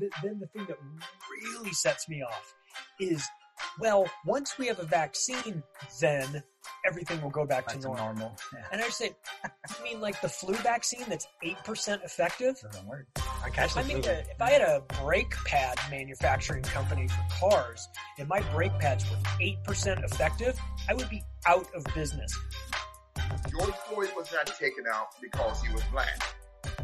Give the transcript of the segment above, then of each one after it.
th- then the thing that really sets me off is, well, once we have a vaccine, then everything will go back, Back to to normal. normal. Yeah. And I say, you mean like the flu vaccine that's eight percent effective? Doesn't work. I catch the I mean, flu. uh, if I had a brake pad manufacturing company for cars and my brake pads were 8% effective, I would be out of business. George Floyd was not taken out because he was black.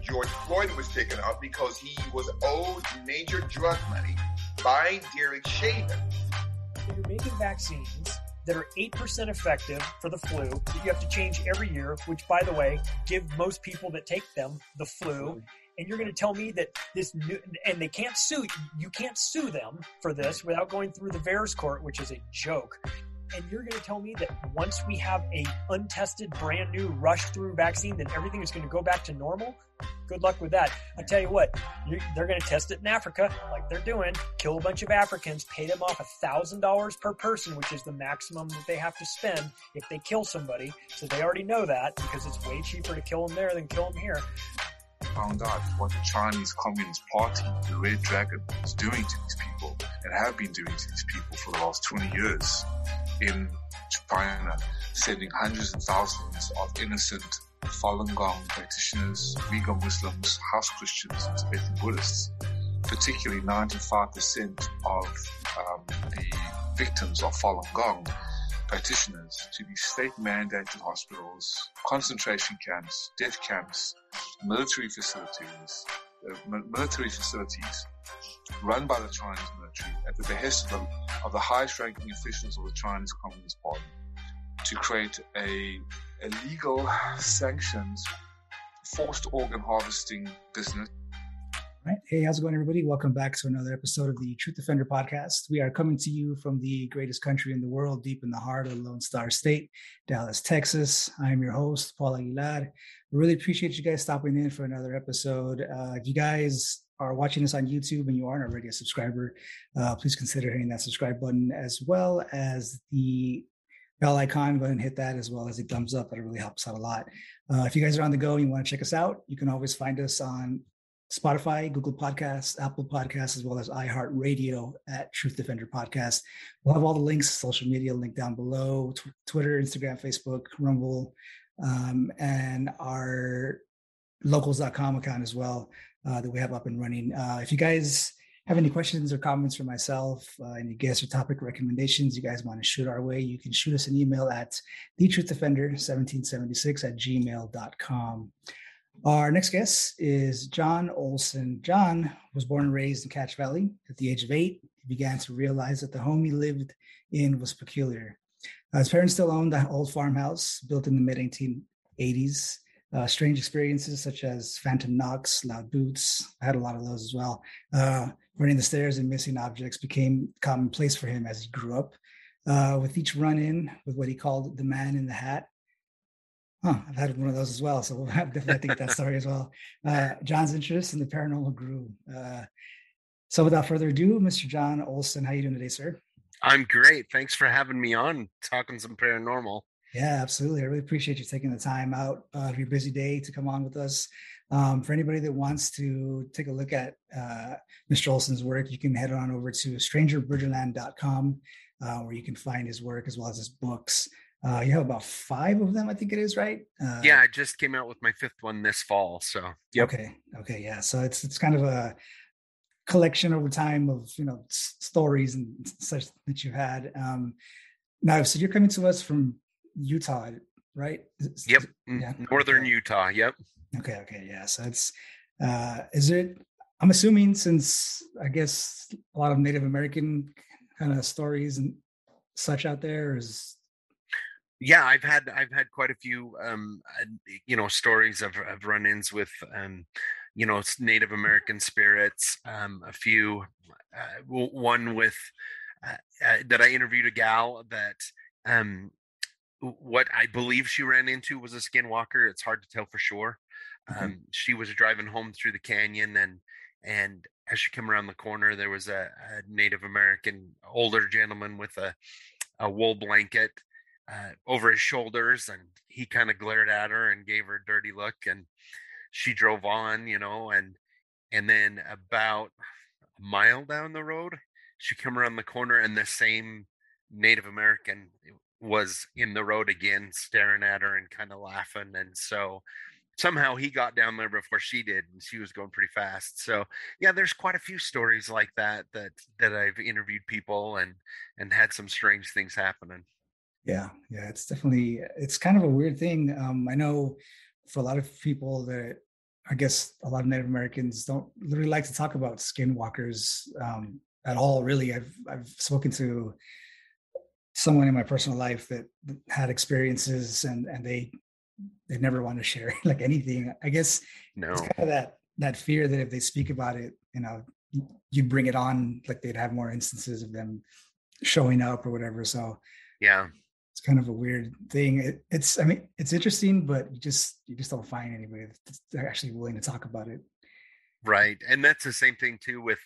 George Floyd was taken out because he was owed major drug money by Derek Chauvin. So you're making vaccines that are 8% effective for the flu that you have to change every year, which, by the way, give most people that take them the flu. And you're going to tell me that this new, and they can't sue, you can't sue them for this without going through the VAERS court, which is a joke. And you're going to tell me that once we have a untested, brand new rush through vaccine, then everything is going to go back to normal? Good luck with that. I tell you what, they're going to test it in Africa, like they're doing. Kill a bunch of Africans, pay them off a thousand dollars per person, which is the maximum that they have to spend if they kill somebody. So they already know that because it's way cheaper to kill them there than kill them here. Found out what the Chinese Communist Party, the Red Dragon, is doing to these people and have been doing to these people for the last 20 years in China, sending hundreds and thousands of innocent Falun Gong practitioners, Uyghur Muslims, house Christians, and Tibetan Buddhists. Particularly 95% of um, the victims of Falun Gong practitioners to these state mandated hospitals, concentration camps, death camps, military facilities, uh, military facilities run by the Chinese military at the behest of the, of the highest ranking officials of the Chinese Communist Party to create a, a legal forced organ harvesting business Right. Hey, how's it going, everybody? Welcome back to another episode of the Truth Defender podcast. We are coming to you from the greatest country in the world, deep in the heart of Lone Star State, Dallas, Texas. I'm your host, Paul Aguilar. Really appreciate you guys stopping in for another episode. Uh, if you guys are watching this on YouTube and you aren't already a subscriber, uh, please consider hitting that subscribe button as well as the bell icon. Go ahead and hit that as well as a thumbs up. That really helps out a lot. Uh, if you guys are on the go and you want to check us out, you can always find us on Spotify, Google Podcasts, Apple Podcasts, as well as iHeartRadio at Truth Defender Podcast. We'll have all the links, social media link down below tw- Twitter, Instagram, Facebook, Rumble, um, and our locals.com account as well uh, that we have up and running. Uh, if you guys have any questions or comments for myself, uh, any guest or topic recommendations you guys want to shoot our way, you can shoot us an email at the truth defender 1776 at gmail.com. Our next guest is John Olson. John was born and raised in Cache Valley. At the age of eight, he began to realize that the home he lived in was peculiar. Uh, his parents still owned the old farmhouse built in the mid 1880s. Uh, strange experiences such as phantom knocks, loud boots. I had a lot of those as well. Uh, running the stairs and missing objects became commonplace for him as he grew up. Uh, with each run in with what he called the man in the hat, Huh, I've had one of those as well. So we'll have definitely have to get that story as well. Uh, John's interest in the paranormal grew. Uh, so without further ado, Mr. John Olson, how are you doing today, sir? I'm great. Thanks for having me on talking some paranormal. Yeah, absolutely. I really appreciate you taking the time out of your busy day to come on with us. Um, for anybody that wants to take a look at uh, Mr. Olson's work, you can head on over to strangerbridgerland.com uh, where you can find his work as well as his books. Uh, you have about five of them, I think it is, right? Uh, yeah, I just came out with my fifth one this fall. So, yep. Okay. Okay. Yeah. So it's it's kind of a collection over time of you know s- stories and such that you've had. Um, now, so you're coming to us from Utah, right? Is- Yep. Yeah. Northern okay. Utah. Yep. Okay. Okay. Yeah. So it's uh, is it? I'm assuming since I guess a lot of Native American kind of stories and such out there is Yeah, I've had I've had quite a few um uh, you know stories of of run-ins with um you know Native American spirits. Um, a few, uh, one with uh, uh, that I interviewed a gal that um what I believe she ran into was a skinwalker. It's hard to tell for sure. Mhm. Um, she was driving home through the canyon and and as she came around the corner, there was a, a Native American older gentleman with a a wool blanket uh, over his shoulders, and he kind of glared at her and gave her a dirty look, and she drove on, you know, and and then about a mile down the road, she came around the corner and the same Native American was in the road again, staring at her and kind of laughing. And so somehow he got down there before she did, and she was going pretty fast. So yeah, there's quite a few stories like that that that I've interviewed people and and had some strange things happening. Yeah, yeah, it's definitely it's kind of a weird thing. Um, I know for a lot of people that I guess a lot of Native Americans don't really like to talk about skinwalkers um, at all. Really, I've I've spoken to someone in my personal life that had experiences and and they they never want to share like anything. I guess no. it's kind of that that fear that if they speak about it, you know, you bring it on, like they'd have more instances of them showing up or whatever. So yeah, it's kind of a weird thing. It, it's I mean it's interesting, but you just you just don't find anybody that's actually willing to talk about it. Right, and that's the same thing too with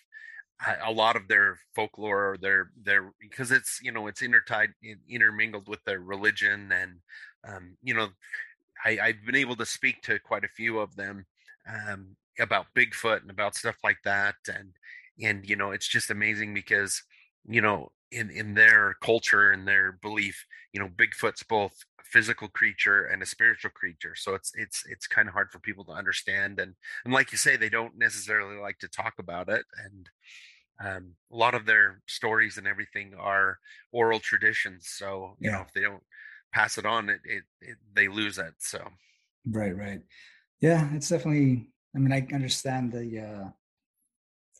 a lot of their folklore or their their because it's you know it's intertied intermingled with their religion and um, you know I, I've been able to speak to quite a few of them um, about Bigfoot and about stuff like that and and you know it's just amazing because you know in in their culture and their belief you know bigfoot's both a physical creature and a spiritual creature so it's it's it's kind of hard for people to understand and and like you say they don't necessarily like to talk about it and um, a lot of their stories and everything are oral traditions so you yeah. know if they don't pass it on it, it, it they lose it so right right yeah it's definitely i mean i understand the uh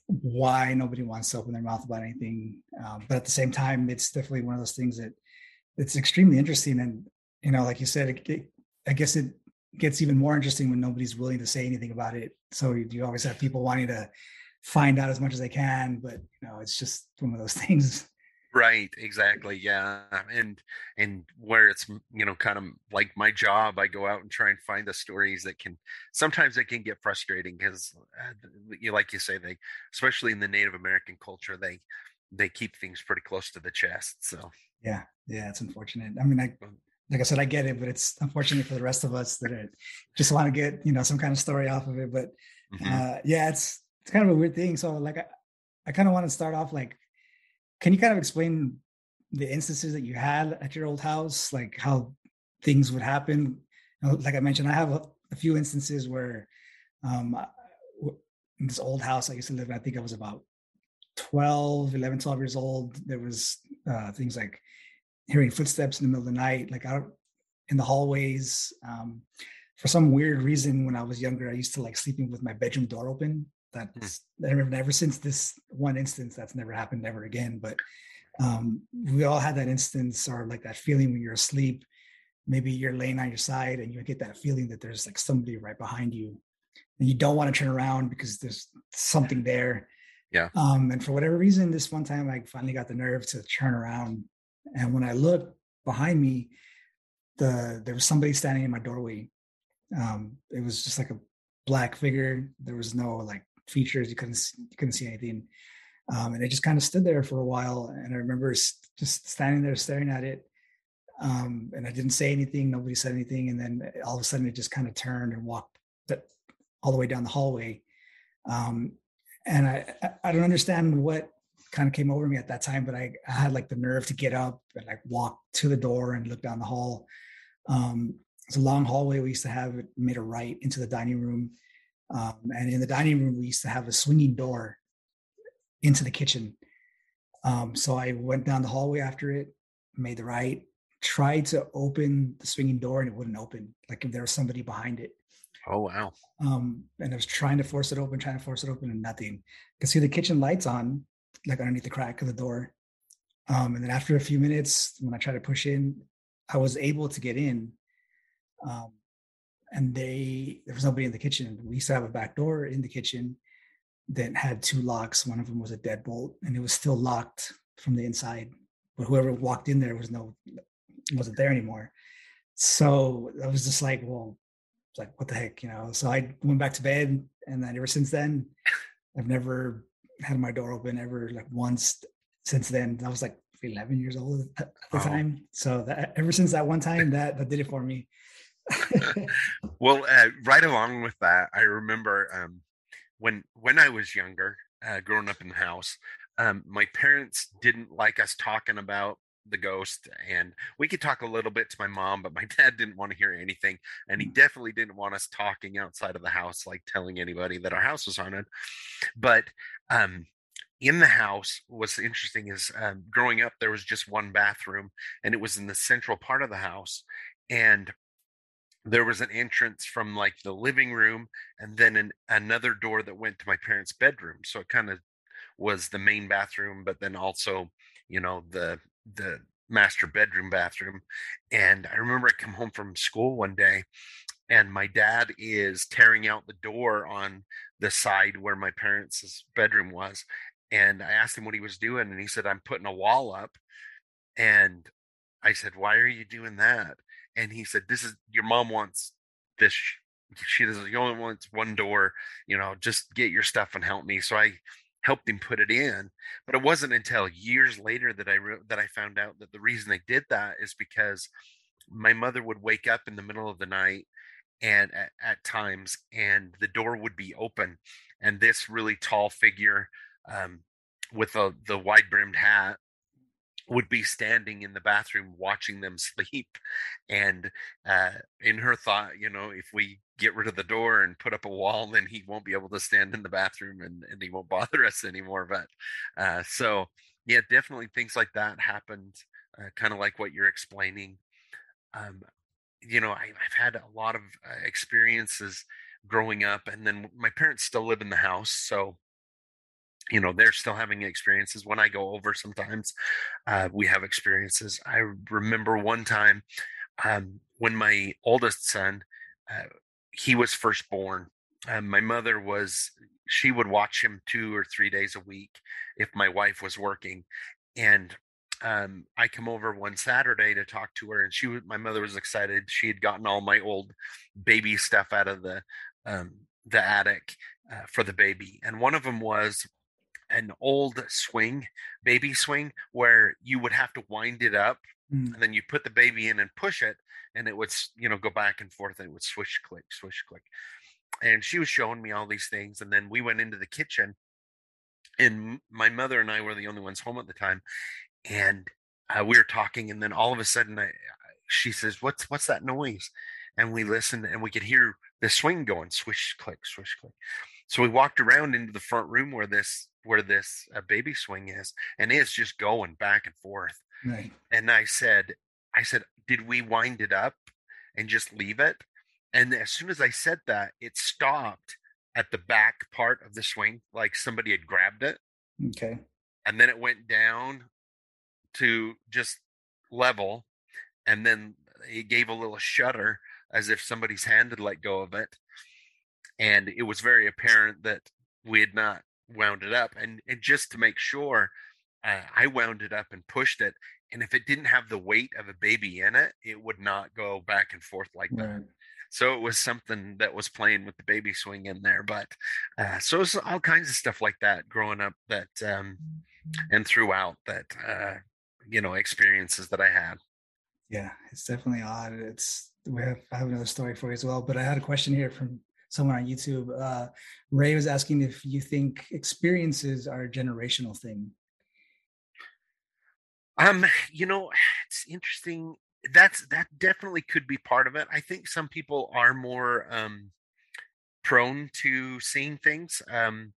why nobody wants to open their mouth about anything. Um, but at the same time, it's definitely one of those things that it's extremely interesting. And, you know, like you said, it, it, I guess it gets even more interesting when nobody's willing to say anything about it. So you, you always have people wanting to find out as much as they can, but you know, it's just one of those things right exactly yeah and and where it's you know kind of like my job i go out and try and find the stories that can sometimes it can get frustrating because uh, you like you say they especially in the native american culture they they keep things pretty close to the chest so yeah yeah it's unfortunate i mean i like i said i get it but it's unfortunate for the rest of us that just want to get you know some kind of story off of it but mm-hmm. uh yeah it's it's kind of a weird thing so like i, I kind of want to start off like can you kind of explain the instances that you had at your old house, like how things would happen? Like I mentioned, I have a, few instances where um, in this old house I used to live in, I think I was about 12, 11, 12 years old. There was uh, things like hearing footsteps in the middle of the night, like out in the hallways. Um, for some weird reason, when I was younger, I used to like sleeping with my bedroom door open. That's never, never since this one instance, that's never happened ever again. But um, we all had that instance or like that feeling when you're asleep. Maybe you're laying on your side and you get that feeling that there's like somebody right behind you, and you don't want to turn around because there's something there. Yeah. Um, and for whatever reason, this one time I finally got the nerve to turn around, and when I looked behind me, the there was somebody standing in my doorway. Um, it was just like a black figure. There was no like features. You couldn't you couldn't see anything, um, and it just kind of stood there for a while. And I remember just standing there staring at it, um, and I didn't say anything. Nobody said anything, and then all of a sudden it just kind of turned and walked all the way down the hallway. Um, and I I don't understand what kind of came over me at that time, but I, I had like the nerve to get up and like walk to the door and look down the hall. Um, it's a long hallway we used to have. It made a right into the dining room. Um, and in the dining room, we used to have a swinging door into the kitchen. Um, so I went down the hallway after it, made the right, tried to open the swinging door, and it wouldn't open. Like if there was somebody behind it. Oh wow! Um, and I was trying to force it open, trying to force it open, and nothing. I could see the kitchen lights on, like underneath the crack of the door. Um, and then after a few minutes, when I tried to push in, I was able to get in. Um, and they there was nobody in the kitchen. We used to have a back door in the kitchen that had two locks. One of them was a deadbolt, and it was still locked from the inside. But whoever walked in there was no wasn't there anymore. So I was just like, well, like what the heck, you know. So I went back to bed, and then ever since then, I've never had my door open ever like once since then. I was like 11 years old at the time. So that, ever since that one time, that that did it for me. well, uh, right along with that, I remember um, when when I was younger, uh, growing up in the house. Um, my parents didn't like us talking about the ghost and we could talk a little bit to my mom but my dad didn't want to hear anything and he mm. definitely didn't want us talking outside of the house like telling anybody that our house was haunted but um in the house what's interesting is um, growing up there was just one bathroom and it was in the central part of the house and there was an entrance from like the living room and then an, another door that went to my parents bedroom so it kind of was the main bathroom but then also you know the the master bedroom bathroom and i remember i come home from school one day and my dad is tearing out the door on the side where my parents' bedroom was and i asked him what he was doing and he said i'm putting a wall up and i said why are you doing that and he said, "This is your mom wants this. She doesn't. You only wants one door. You know, just get your stuff and help me." So I helped him put it in. But it wasn't until years later that I re- that I found out that the reason they did that is because my mother would wake up in the middle of the night and at, at times and the door would be open and this really tall figure um, with a, the wide brimmed hat would be standing in the bathroom watching them sleep and uh, in her thought you know if we get rid of the door and put up a wall then he won't be able to stand in the bathroom and, and he won't bother us anymore but uh, so yeah definitely things like that happened uh, kind of like what you're explaining. Um, you know I, have had a lot of uh, experiences growing up and then my parents still live in the house so you know they're still having experiences. When i go over sometimes uh, we have experiences. I remember one time um, when my oldest son uh, he was first born um, my mother was she would watch him two or three days a week if my wife was working. And um, I come over one Saturday to talk to her, and she was my mother was excited. She had gotten all my old baby stuff out of the um, the attic uh, for the baby, and one of them was an old swing, baby swing, where you would have to wind it up mm. and then you put the baby in and push it and it would, you know, go back and forth and it would swish, click, swish, click. And she was showing me all these things. And then we went into the kitchen and my mother and I were the only ones home at the time. And uh, we were talking and then all of a sudden I, she says, what's, what's that noise? And we listened and we could hear the swing going swish, click, swish, click. So we walked around into the front room where this where this uh, baby swing is, and it's just going back and forth. Right. And I said, I said, did we wind it up and just leave it? And as soon as I said that, it stopped at the back part of the swing, like somebody had grabbed it. Okay. And then it went down to just level, and then it gave a little shudder as if somebody's hand had let go of it and it was very apparent that we had not wound it up and, and just to make sure uh, i wound it up and pushed it and if it didn't have the weight of a baby in it it would not go back and forth like right. that so it was something that was playing with the baby swing in there but uh, so it's all kinds of stuff like that growing up that um, and throughout that uh, you know experiences that i had yeah it's definitely odd it's we have i have another story for you as well but i had a question here from someone on YouTube. Uh, Ray was asking if you think experiences are a generational thing. Um, you know, it's interesting. That's that definitely could be part of it. I think some people are more um prone to seeing things um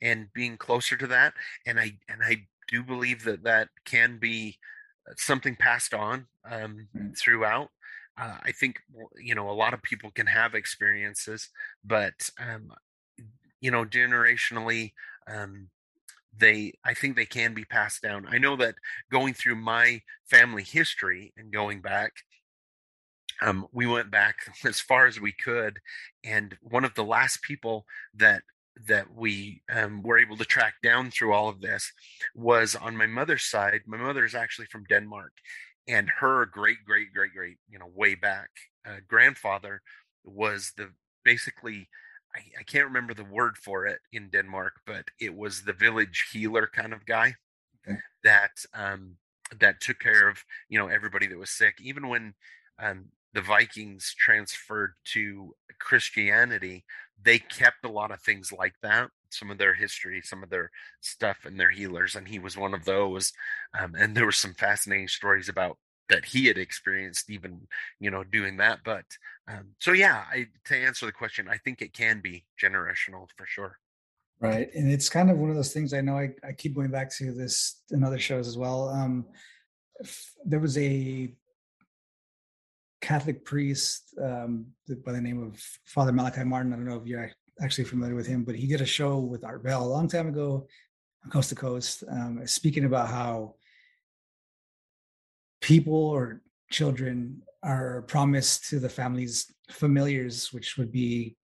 and being closer to that and I and I do believe that that can be uh, something passed on um mm. throughout uh, I think you know a lot of people can have experiences, but um, you know generationally, um, they I think they can be passed down. I know that going through my family history and going back, um, we went back as far as we could, and one of the last people that that we um, were able to track down through all of this was on my mother's side. My mother is actually from Denmark, and her great great great great you know way back uh, grandfather was the basically I, I, can't remember the word for it in denmark but it was the village healer kind of guy okay. that um that took care of you know everybody that was sick even when um the vikings transferred to christianity they kept a lot of things like that some of their history, some of their stuff, and their healers, and he was one of those. Um, and there were some fascinating stories about that he had experienced, even you know, doing that. But um, so yeah, I, to answer the question, I think it can be generational for sure. Right, and it's kind of one of those things. I know I, I keep going back to this in other shows as well. Um, there was a Catholic priest um, by the name of Father Malachi Martin. I don't know if you're actually familiar with him, but he did a show with Art Bell a long time ago, coast to coast, um, speaking about how people or children are promised to the family's familiars, which would be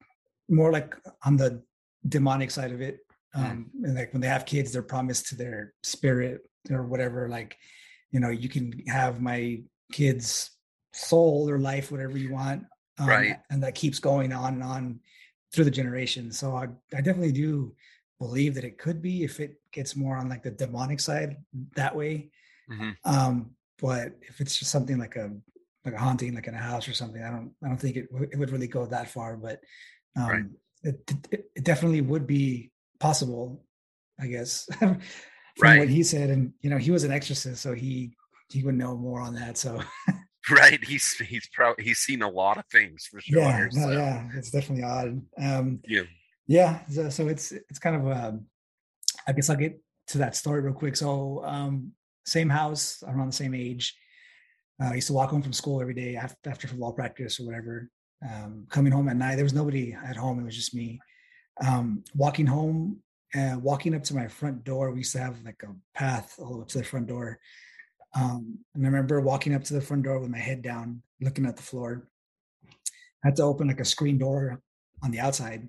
more like on the demonic side of it. Mm. Um, and like when they have kids, they're promised to their spirit or whatever. Like, you know, you can have my kids' soul or life, whatever you want, um, right? And that keeps going on and on through the generations. So I, I definitely do believe that it could be if it gets more on like the demonic side that way. Mm-hmm. Um, but if it's just something like a like a haunting, like in a house or something, I don't I don't think it it would really go that far. But um, right. it, it, it definitely would be possible, I guess, from right. what he said. And you know, he was an exorcist, so he he would know more on that. So right he's he's probably he's seen a lot of things for sure yeah no, yeah it's definitely odd um yeah. yeah so, so it's it's kind of um i guess i'll get to that story real quick so um same house around the same age uh, i used to walk home from school every day after, after football practice or whatever um coming home at night there was nobody at home it was just me um walking home and walking up to my front door we used to have like a path all the way up to the front door um, and I remember walking up to the front door with my head down, looking at the floor. I had to open like a screen door on the outside.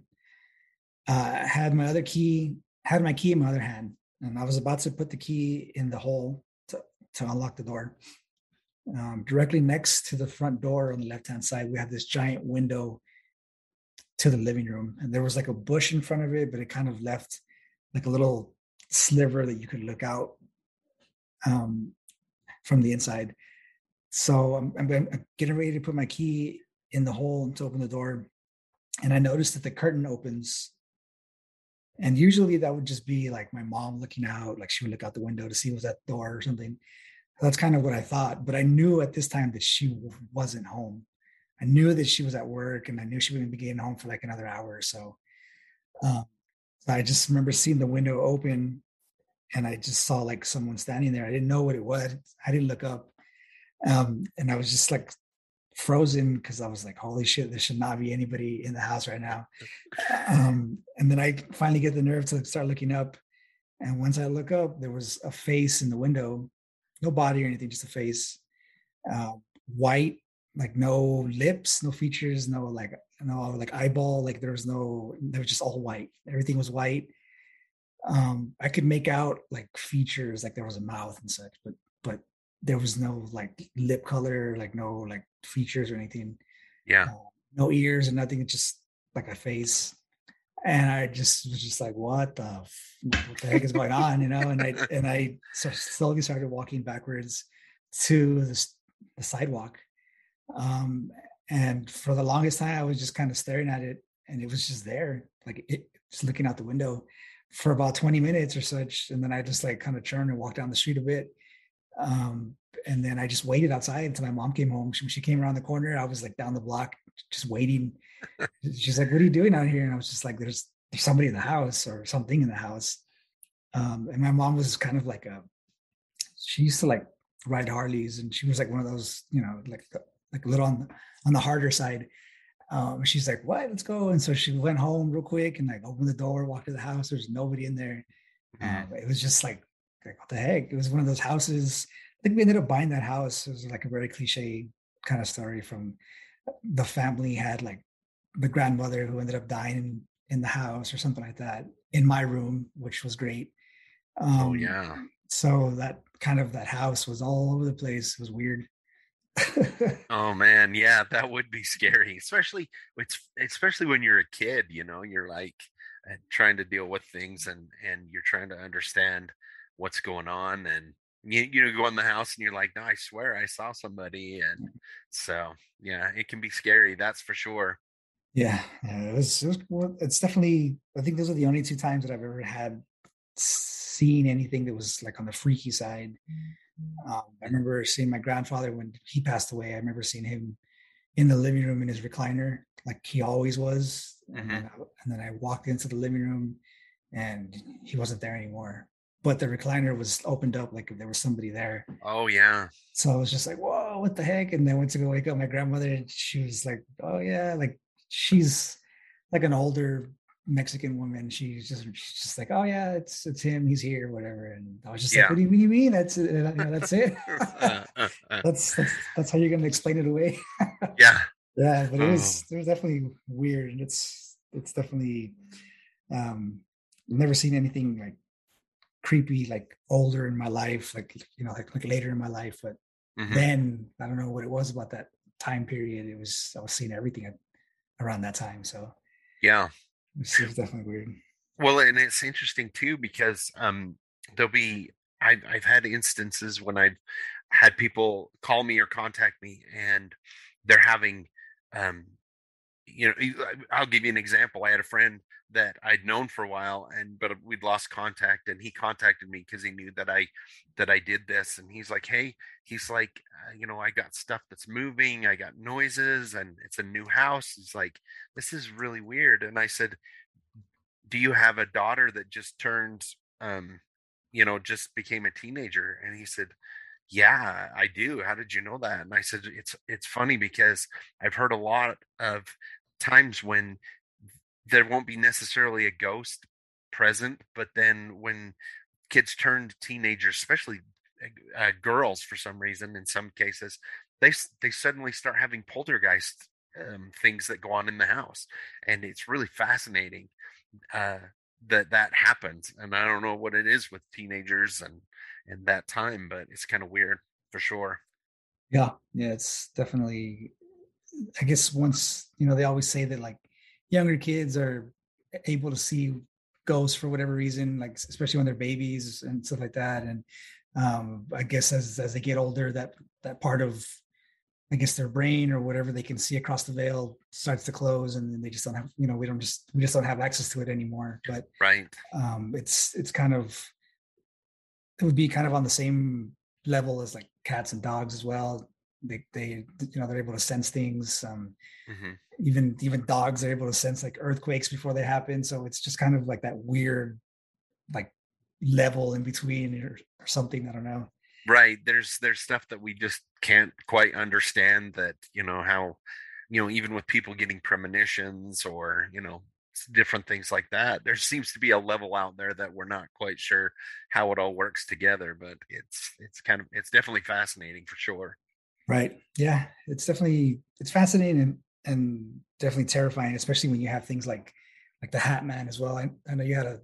Uh, I had my other key, had my key in my other hand, and I was about to put the key in the hole to, to unlock the door. Um, directly next to the front door on the left hand side, we have this giant window to the living room, and there was like a bush in front of it, but it kind of left like a little sliver that you could look out. Um, from the inside. So I'm, I'm, getting ready to put my key in the hole to open the door. And I noticed that the curtain opens. And usually that would just be like my mom looking out, like she would look out the window to see was that door or something. That's kind of what I thought. But I knew at this time that she wasn't home. I knew that she was at work and I knew she wouldn't be getting home for like another hour or so. Um, I just remember seeing the window open and I just saw like someone standing there. I didn't know what it was. I didn't look up. Um, and I was just like frozen because I was like, holy shit, there should not be anybody in the house right now. Um, and then I finally get the nerve to start looking up. And once I look up, there was a face in the window, no body or anything, just a face, uh, white, like no lips, no features, no like no like eyeball, like there was no, there was just all white. Everything was white um i could make out like features like there was a mouth and such but but there was no like lip color like no like features or anything yeah. uh, no ears and nothing just like a face. And i just was just like what the what the heck is going on? You know and i and i so slowly started walking backwards to the, the sidewalk um and for the longest time i was just kind of staring at it and it was just there like it just looking out the window for about 20 minutes or such. And then I just like kind of turned and walked down the street a bit. Um, and then I just waited outside until my mom came home. She, she came around the corner. I was like down the block, just waiting. She's like, "What are you doing out here?" And I was just like, "There's there's somebody in the house or something in the house." Um, and my mom was kind of like a, she used to like ride Harleys, and she was like one of those, you know, like like a little on on the harder side. Um, she's like, "What? Let's go!" And so she went home real quick and like opened the door, walked to the house. There's nobody in there. Mm-hmm. Um, it was just like, like, what the heck? It was one of those houses. I think we ended up buying that house. It was like a very cliche kind of story from the family had like the grandmother who ended up dying in, in the house or something like that in my room, which was great. Oh, um, oh yeah. So that kind of that house was all over the place. It was weird oh man, yeah, that would be scary, especially it's especially when you're a kid. You know, you're like trying to deal with things, and and you're trying to understand what's going on, and you you know go in the house and you're like, no, I swear I saw somebody, and so yeah, it can be scary. That's for sure. Yeah, yeah it was, it was. It's definitely. I think those are the only two times that I've ever had seen anything that was like on the freaky side. Um, I remember seeing my grandfather when he passed away. I remember seeing him in the living room in his recliner, like he always was. And, then I, and then I walked into the living room, and he wasn't there anymore. But the recliner was opened up, like there was somebody there. Oh yeah. So I was just like, "Whoa, what the heck?" And then went to go wake up my grandmother, and she was like, "Oh yeah, like she's like an older Mexican woman. She's just she's just like, oh yeah, it's it's him. He's here, whatever. And I was just Yeah. like, what do you, what do you mean? That's it. You know, that's it. Uh, uh, uh, that's, that's that's how you're gonna explain it away. yeah. yeah, but it Oh. was it was definitely weird. and It's it's definitely um I've never seen anything like creepy like older in my life, like you know, like like later in my life. But Mhm. then I don't know what it was about that time period. It was I was seeing everything at, around that time. So Yeah. Definitely weird. Well, and it's interesting too because um, there'll be I've I've had instances when I've had people call me or contact me, and they're having, um, you know, I'll give you an example. I had a friend that I'd known for a while, and but we'd lost contact, and he contacted me because he knew that I that I did this, and he's like, hey, he's like, uh, you know, I got stuff that's moving, I got noises, and it's a new house. He's like, this is really weird, and I said do you have a daughter that just turned um you know just became a teenager? And he said yeah i do. How did you know that? And i said it's it's funny because i've heard a lot of times when there won't be necessarily a ghost present but then when kids turn to teenagers especially uh, uh, girls for some reason in some cases they they suddenly start having poltergeist um, things that go on in the house and it's really fascinating uh, that that happens. And I don't know what it is with teenagers and and that time, but it's kind of weird for sure. Yeah, yeah, it's definitely. I guess once you know, they always say that like younger kids are able to see ghosts for whatever reason, like especially when they're babies and stuff like that. And um, I guess as as they get older, that that part of I guess their brain or whatever they can see across the veil starts to close, and then they just don't have you know we don't just we just don't have access to it anymore. But Right. um, it's it's kind of it would be kind of on the same level as like cats and dogs as well. They they you know they're able to sense things. Um, hmm even even dogs are able to sense like earthquakes before they happen. So it's just kind of like that weird like level in between or, or something. I don't know. Right. There's there's stuff that we just can't quite understand that, you know, how, you know, even with people getting premonitions or, you know, different things like that, there seems to be a level out there that we're not quite sure how it all works together, but it's it's kind of it's definitely fascinating for sure. Right. Yeah. It's definitely it's fascinating and, and definitely terrifying, especially when you have things like like the Hat Man as well. I, I know you had a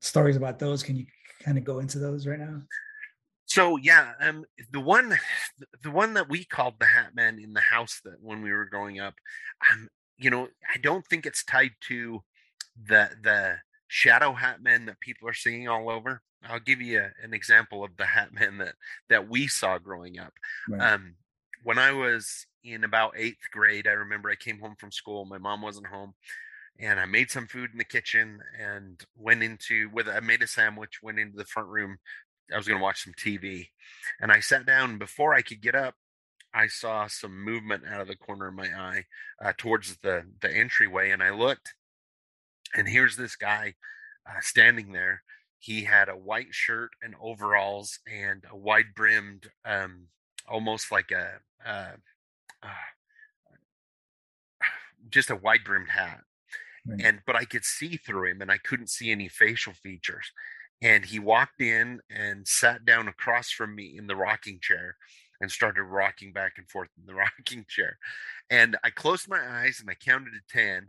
stories about those. Can you kind of go into those right now? So yeah, um, the one, the one that we called the Hat Man in the house that when we were growing up, um, you know, I don't think it's tied to the the shadow Hat men that people are seeing all over. I'll give you a, an example of the Hat men that that we saw growing up. Right. Um, when I was in about eighth grade, I remember I came home from school. My mom wasn't home, and I made some food in the kitchen and went into with I made a sandwich, went into the front room. I was going to watch some TV, and I sat down. Before I could get up, I saw some movement out of the corner of my eye uh, towards the the entryway, and I looked, and here's this guy uh, standing there. He had a white shirt and overalls and a wide brimmed, um, almost like a uh, uh, just a wide brimmed hat Right. and but I could see through him and I couldn't see any facial features. And he walked in and sat down across from me in the rocking chair and started rocking back and forth in the rocking chair. And I closed my eyes and I counted to 10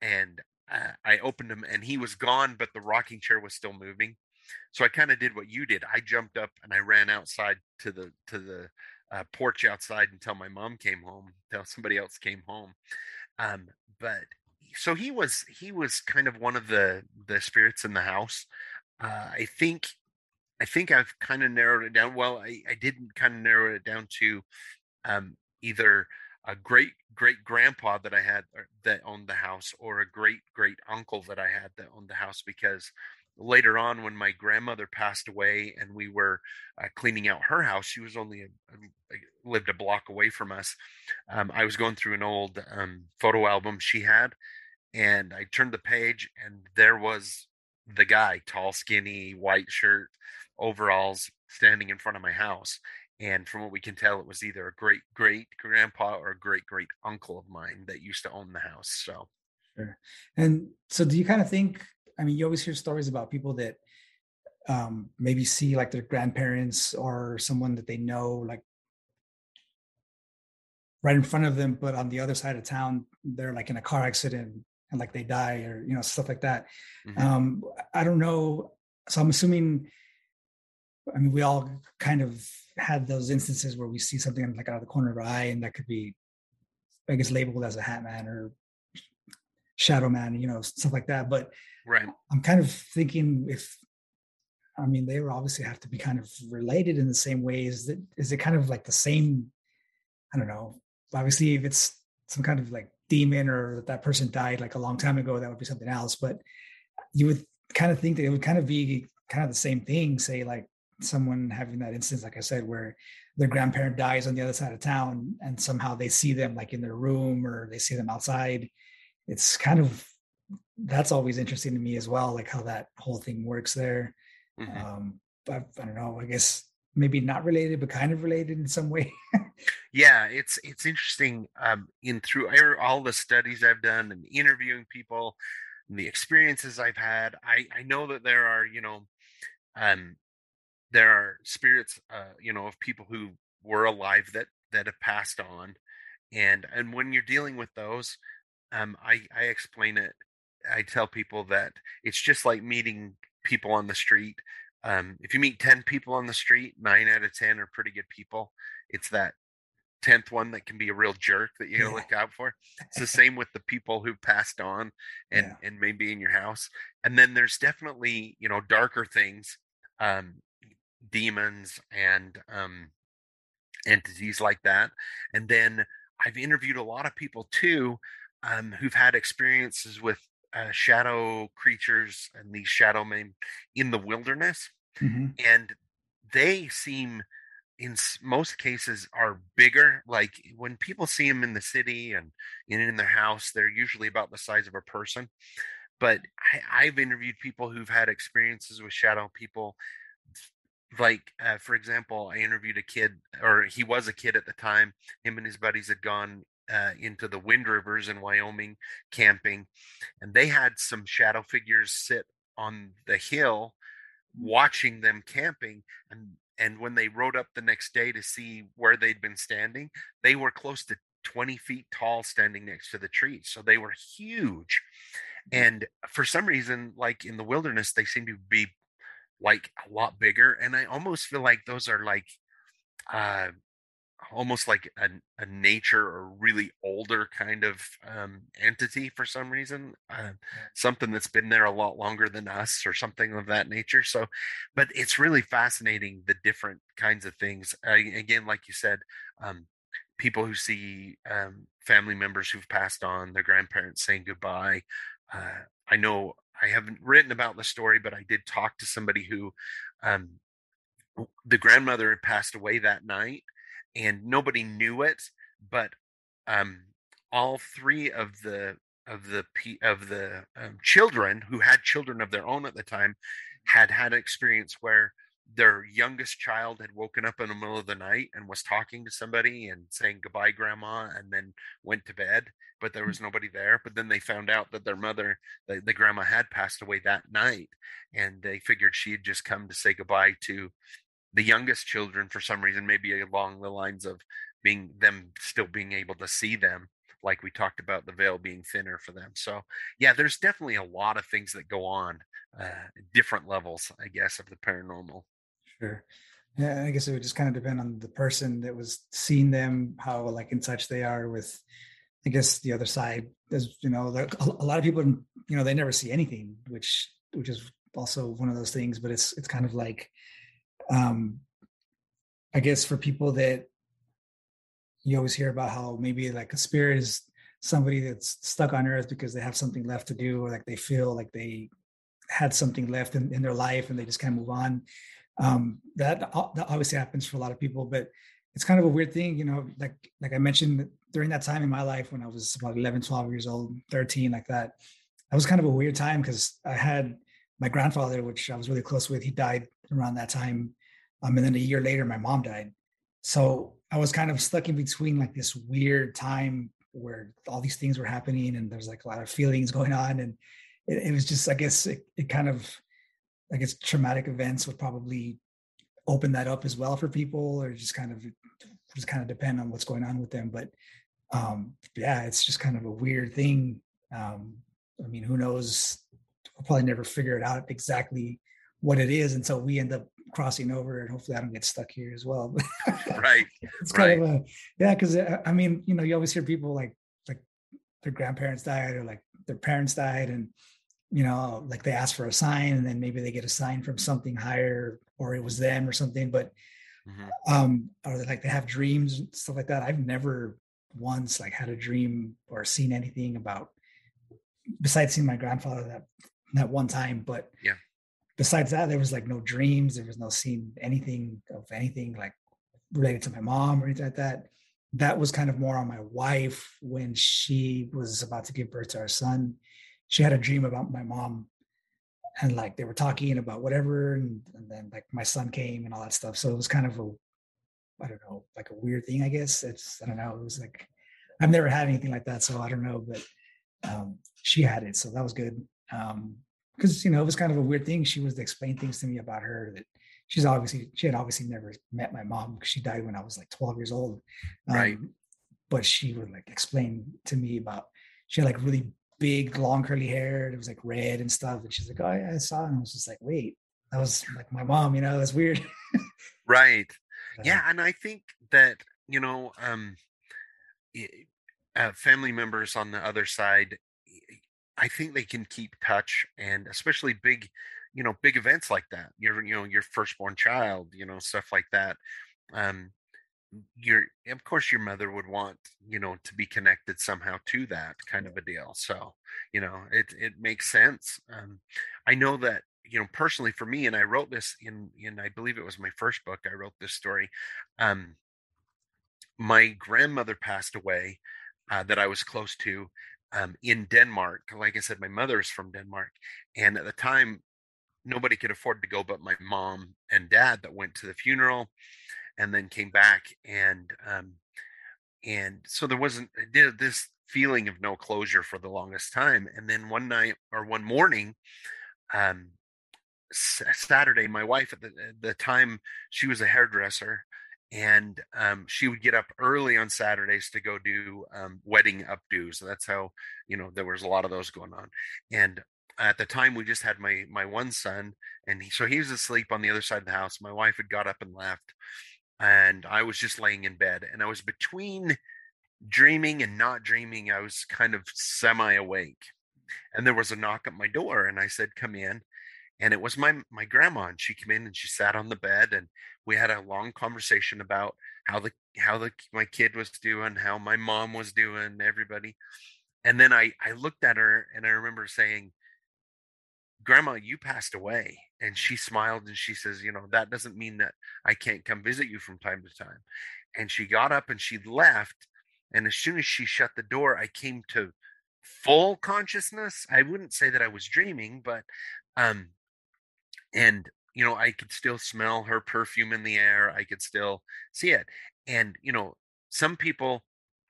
and uh, I opened him and he was gone, but the rocking chair was still moving. So I kind of did what you did. I jumped up and I ran outside to the to the uh, porch outside until my mom came home, until somebody else came home. Um, but so he was he was kind of one of the the spirits in the house. Uh, I think I think I've kind of narrowed it down. Well, I, I didn't kind of narrow it down to um, either a great great grandpa that I had uh, that owned the house or a great great uncle that I had that owned the house because later on when my grandmother passed away and we were uh, cleaning out her house she was only a, a, lived a block away from us um, i was going through an old um, photo album she had and i turned the page and there was the guy tall skinny white shirt overalls standing in front of my house and from what we can tell it was either a great great grandpa or a great great uncle of mine that used to own the house so sure and so do you kind of think i mean you always hear stories about people that um maybe see like their grandparents or someone that they know like right in front of them but on the other side of town they're like in a car accident and like they die or you know stuff like that mm-hmm. um i don't know so i'm assuming I mean, we all kind of had those instances where we see something like out of the corner of our eye, and that could be, I guess, labeled as a hat man or shadow man, you know, stuff like that. But right, I'm kind of thinking if, I mean, they obviously have to be kind of related in the same ways. That is it kind of like the same? I don't know. Obviously, if it's some kind of like demon or that that person died like a long time ago, that would be something else. But you would kind of think that it would kind of be kind of the same thing. Say like someone having that instance, like I said, where their grandparent dies on the other side of town and somehow they see them like in their room or they see them outside. It's kind of that's always interesting to me as well, like how that whole thing works there. Mm-hmm. Um, but I don't know, I guess maybe not related, but kind of related in some way. yeah, it's it's interesting. Um, in through all the studies I've done and interviewing people, and the experiences I've had, I I know that there are you know um there are spirits uh, you know of people who were alive that that have passed on and and when you're dealing with those um i i explain it i tell people that it's just like meeting people on the street um if you meet 10 people on the street 9 out of 10 are pretty good people it's that 10th one that can be a real jerk that you gotta yeah. look out for it's the same with the people who passed on and yeah. and maybe in your house and then there's definitely you know darker things um demons and um, entities like that. And then I've interviewed a lot of people too um, who've had experiences with uh, shadow creatures and these shadow men in the wilderness. Mm-hmm. And they seem, in most cases, are bigger. Like when people see them in the city and in their house, they're usually about the size of a person. But I, I've interviewed people who've had experiences with shadow people like uh, for example i interviewed a kid or he was a kid at the time him and his buddies had gone uh, into the wind rivers in wyoming camping and they had some shadow figures sit on the hill watching them camping and and when they rode up the next day to see where they'd been standing they were close to 20 feet tall standing next to the trees so they were huge and for some reason like in the wilderness they seem to be like a lot bigger and i almost feel like those are like uh almost like a, a nature or really older kind of um, entity for some reason uh, something that's been there a lot longer than us or something of that nature so but it's really fascinating the different kinds of things uh, again like you said um, people who see um, family members who've passed on their grandparents saying goodbye uh, i know I haven't written about the story, but I did talk to somebody who um, the grandmother had passed away that night and nobody knew it, but um, all three of the of the of the um, children who had children of their own at the time had had an experience where their youngest child had woken up in the middle of the night and was talking to somebody and saying goodbye grandma and then went to bed but there mm. was nobody there but then they found out that their mother the, the grandma had passed away that night and they figured she had just come to say goodbye to the youngest children for some reason maybe along the lines of being them still being able to see them like we talked about the veil being thinner for them so yeah there's definitely a lot of things that go on uh, different levels i guess of the paranormal Sure. Yeah, I guess it would just kind of depend on the person that was seeing them, how like in touch they are with, I guess the other side. As you know, a lot of people, you know, they never see anything, which which is also one of those things. But it's it's kind of like, um, I guess for people that you always hear about how maybe like a spirit is somebody that's stuck on earth because they have something left to do or like they feel like they had something left in, in their life and they just kind of move on um, that, that obviously happens for a lot of people but it's kind of a weird thing you know like like i mentioned during that time in my life when i was about 11 12 years old 13 like that that was kind of a weird time because i had my grandfather which i was really close with he died around that time um, and then a year later my mom died. So i was kind of stuck in between like this weird time where all these things were happening and there's like a lot of feelings going on and it, it was just i guess it, it kind of i guess traumatic events would probably open that up as well for people or just kind of just kind of depend on what's going on with them but um yeah it's just kind of a weird thing um i mean who knows we'll probably never figure it out exactly what it is until we end up crossing over and hopefully I don't get stuck here as well. right. it's kind right. of a yeah, because uh, I mean, you know, you always hear people like like their grandparents died or like their parents died and you know, like they ask for a sign and then maybe they get a sign from something higher or it was them or something. But mm-hmm. um, or like they have dreams and stuff like that. I've never once like had a dream or seen anything about besides seeing my grandfather that that one time. But yeah besides that, there was like no dreams. There was no seeing anything of anything like related to my mom or anything like that. That was kind of more on my wife when she was about to give birth to our son. She had a dream about my mom and like they were talking about whatever and, and then like my son came and all that stuff. So it was kind of a I don't know, like a weird thing, I guess. It's I don't know. It was like I've never had anything like that, so I don't know, but um, she had it, so that was good. Um, because you know it was kind of a weird thing. She was to explain things to me about her that she's obviously she had obviously never met my mom because she died when I was like 12 years old. Um, right. But she would like explain to me about she had like really big long curly hair. It was like red and stuff. And she's like, "Oh yeah, I saw." And I was just like, "Wait, that was like my mom." You know, that's weird. right. Yeah, and I think that you know, um, uh, family members on the other side I think they can keep touch and especially big, you know, big events like that. Your, you know, your firstborn child, you know, stuff like that. Um, your, of course, your mother would want, you know, to be connected somehow to that kind of a deal. So, you know, it it makes sense. Um, I know that you know personally for me and i wrote this in in i believe it was my first book i wrote this story um my grandmother passed away uh, that i was close to um, in Denmark. Like I said, my mother is from Denmark, and at the time, nobody could afford to go but my mom and dad that went to the funeral, and then came back, and um, and so there wasn't this feeling of no closure for the longest time. And then one night or one morning, um, Saturday, my wife at the, the time she was a hairdresser, and um, she would get up early on Saturdays to go do um, wedding updos. So that's how you know there was a lot of those going on. And at the time, we just had my my one son, and he, so he was asleep on the other side of the house. My wife had got up and left, and I was just laying in bed, and I was between dreaming and not dreaming. I was kind of semi awake, and there was a knock at my door, and I said, "Come in." and it was my my grandma and she came in and she sat on the bed and we had a long conversation about how the how the my kid was doing how my mom was doing everybody and then i i looked at her and i remember saying grandma you passed away and she smiled and she says you know that doesn't mean that i can't come visit you from time to time. And she got up and she left and as soon as she shut the door i came to full consciousness. I wouldn't say that i was dreaming but um and you know i could still smell her perfume in the air i could still see it. And you know some people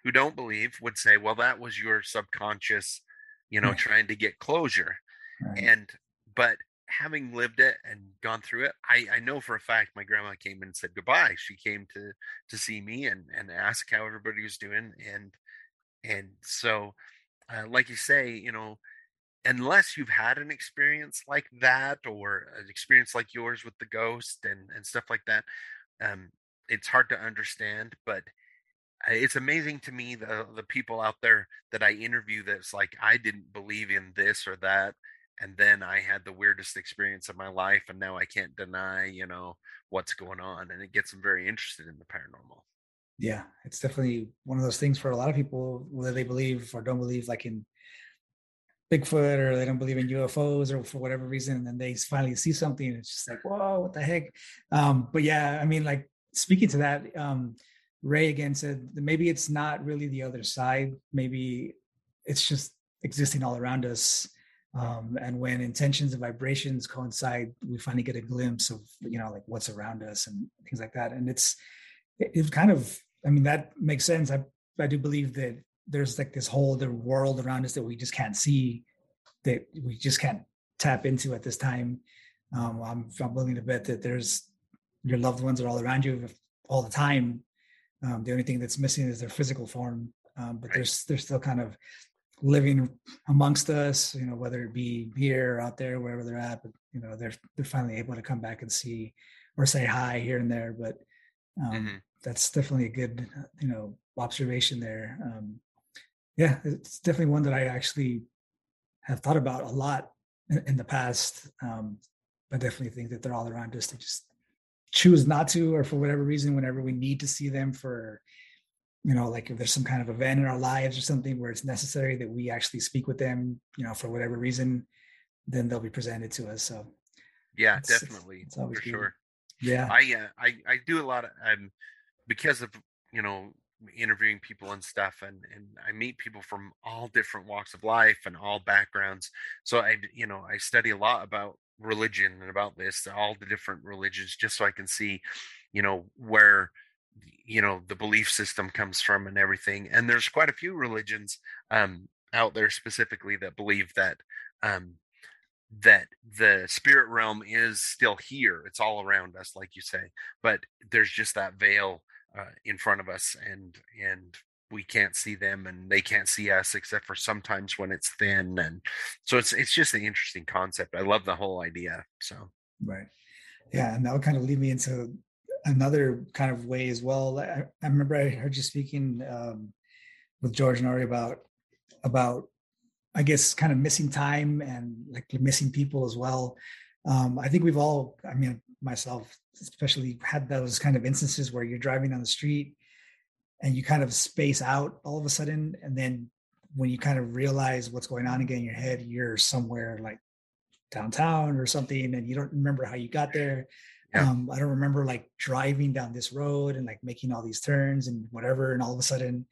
who don't believe would say well that was your subconscious you know right. trying to get closure right. and but having lived it and gone through it i i know for a fact my grandma came and said goodbye she came to to see me and and ask how everybody was doing and and so uh, like you say you know unless you've had an experience like that or an experience like yours with the ghost and and stuff like that um it's hard to understand but it's amazing to me the the people out there that I interview that's like I didn't believe in this or that and then I had the weirdest experience of my life and now I can't deny you know what's going on and it gets them very interested in the paranormal Yeah, it's definitely one of those things for a lot of people, whether they believe or don't believe, like in Bigfoot or they don't believe in UFOs or for whatever reason, and then they finally see something and it's just like, whoa, what the heck? Um, but yeah, I mean, like speaking to that, um, Ray again said maybe it's not really the other side, maybe it's just existing all around us. Um, and when intentions and vibrations coincide, we finally get a glimpse of you know like what's around us and things like that. And it's it, it kind of I mean that makes sense. I I do believe that there's like this whole other world around us that we just can't see, that we just can't tap into at this time. Um, I'm, I'm willing to bet that there's your loved ones are all around you all the time. Um, the only thing that's missing is their physical form, um, but they're they're still kind of living amongst us. You know, whether it be here or out there, wherever they're at. But you know, they're they're finally able to come back and see or say hi here and there. But um, mm-hmm. that's definitely a good you know observation there. Um, yeah, it's definitely one that I actually have thought about a lot in, in the past. Um, I definitely think that they're all around us. They just choose not to, or for whatever reason, whenever we need to see them for, you know, like if there's some kind of event in our lives or something where it's necessary that we actually speak with them, you know, for whatever reason, then they'll be presented to us. So, yeah, it's, definitely, it's, for good. sure. Yeah, I uh, I I do a lot of um because of you know interviewing people and stuff and and I meet people from all different walks of life and all backgrounds so I you know I study a lot about religion and about this all the different religions just so I can see you know where you know the belief system comes from and everything and there's quite a few religions um out there specifically that believe that um that the spirit realm is still here it's all around us like you say but there's just that veil uh, in front of us and and we can't see them and they can't see us except for sometimes when it's thin and so it's it's just an interesting concept i love the whole idea so. Right. Yeah and that would kind of lead me into another kind of way as well. I, I remember i heard you speaking um, with George Noory about about i guess kind of missing time and like missing people as well. Um, i think we've all i mean myself especially had those kind of instances where you're driving down the street and you kind of space out all of a sudden and then when you kind of realize what's going on again in your head you're somewhere like downtown or something and you don't remember how you got there yeah. um, i don't remember like driving down this road and like making all these turns and whatever and all of a sudden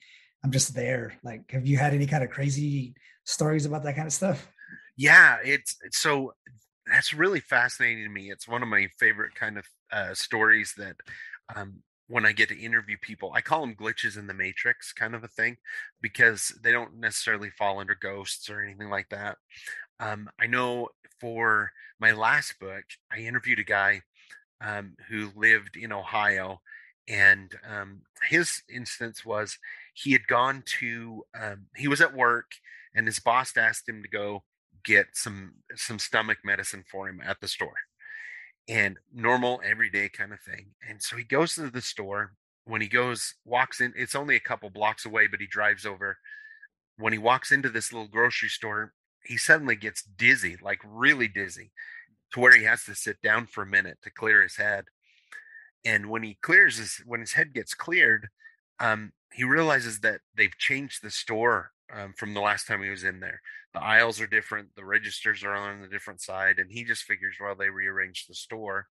i'm just there like have you had any kind of crazy stories about that kind of stuff yeah it's so that's really fascinating to me. It's one of my favorite kind of uh, stories that um, when I get to interview people, I call them glitches in the matrix kind of a thing because they don't necessarily fall under ghosts or anything like that. Um, I know for my last book, I interviewed a guy um, who lived in Ohio, and um, his instance was he had gone to, um, he was at work, and his boss asked him to go get some some stomach medicine for him at the store and normal everyday kind of thing and so he goes to the store when he goes walks in it's only a couple blocks away but he drives over when he walks into this little grocery store he suddenly gets dizzy like really dizzy to where he has to sit down for a minute to clear his head and when he clears his when his head gets cleared um, he realizes that they've changed the store um, from the last time he was in there. The aisles are different, the registers are on the different side, and he just figures, well, they rearranged the store.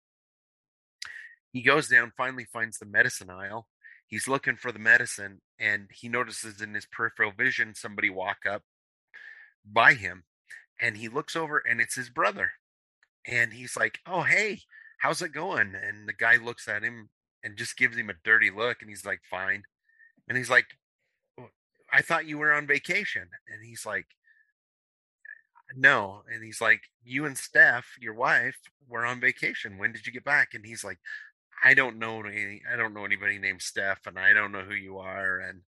He goes down, finally finds the medicine aisle. He's looking for the medicine, and he notices in his peripheral vision somebody walk up by him, and he looks over, and it's his brother. And he's like, "Oh, hey, how's it going?" And the guy looks at him and just gives him a dirty look, and he's like, "Fine." And he's like, oh, I thought you were on vacation. And he's like, no. And he's like, you and Steph, your wife, were on vacation. When did you get back? And he's like, I don't know any, I don't know anybody named Steph, and I don't know who you are. And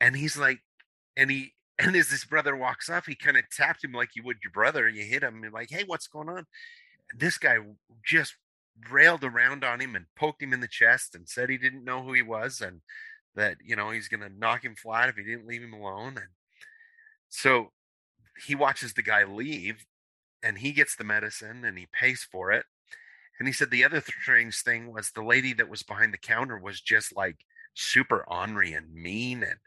and he's like, and he and as this brother walks off, he kind of tapped him like you would your brother. You hit him like, hey, what's going on? This guy just railed around on him and poked him in the chest and said he didn't know who he was and that you know he's going to knock him flat if he didn't leave him alone and so he watches the guy leave and he gets the medicine and he pays for it and he said the other strange thing was the lady that was behind the counter was just like super ornery and mean and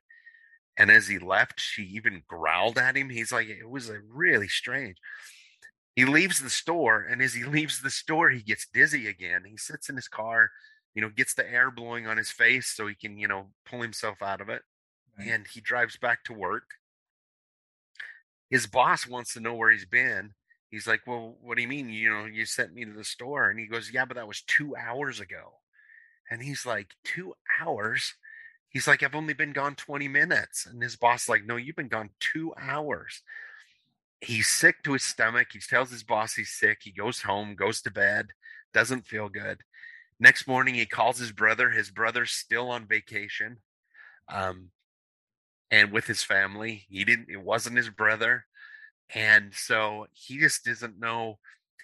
and as he left she even growled at him. He's like it was a really strange. He leaves the store and as he leaves the store he gets dizzy again. He sits in his car you know gets the air blowing on his face so he can you know pull himself out of it right. and he drives back to work. His boss wants to know where he's been. He's like well what do you mean? You know you sent me to the store. And he goes yeah but that was two hours ago. And he's like two hours he's like i've only been gone 20 minutes and his boss is like no you've been gone two hours. He's sick to his stomach he tells his boss he's sick he goes home goes to bed doesn't feel good. Next morning he calls his brother his brother's still on vacation um and with his family he didn't it wasn't his brother and so he just doesn't know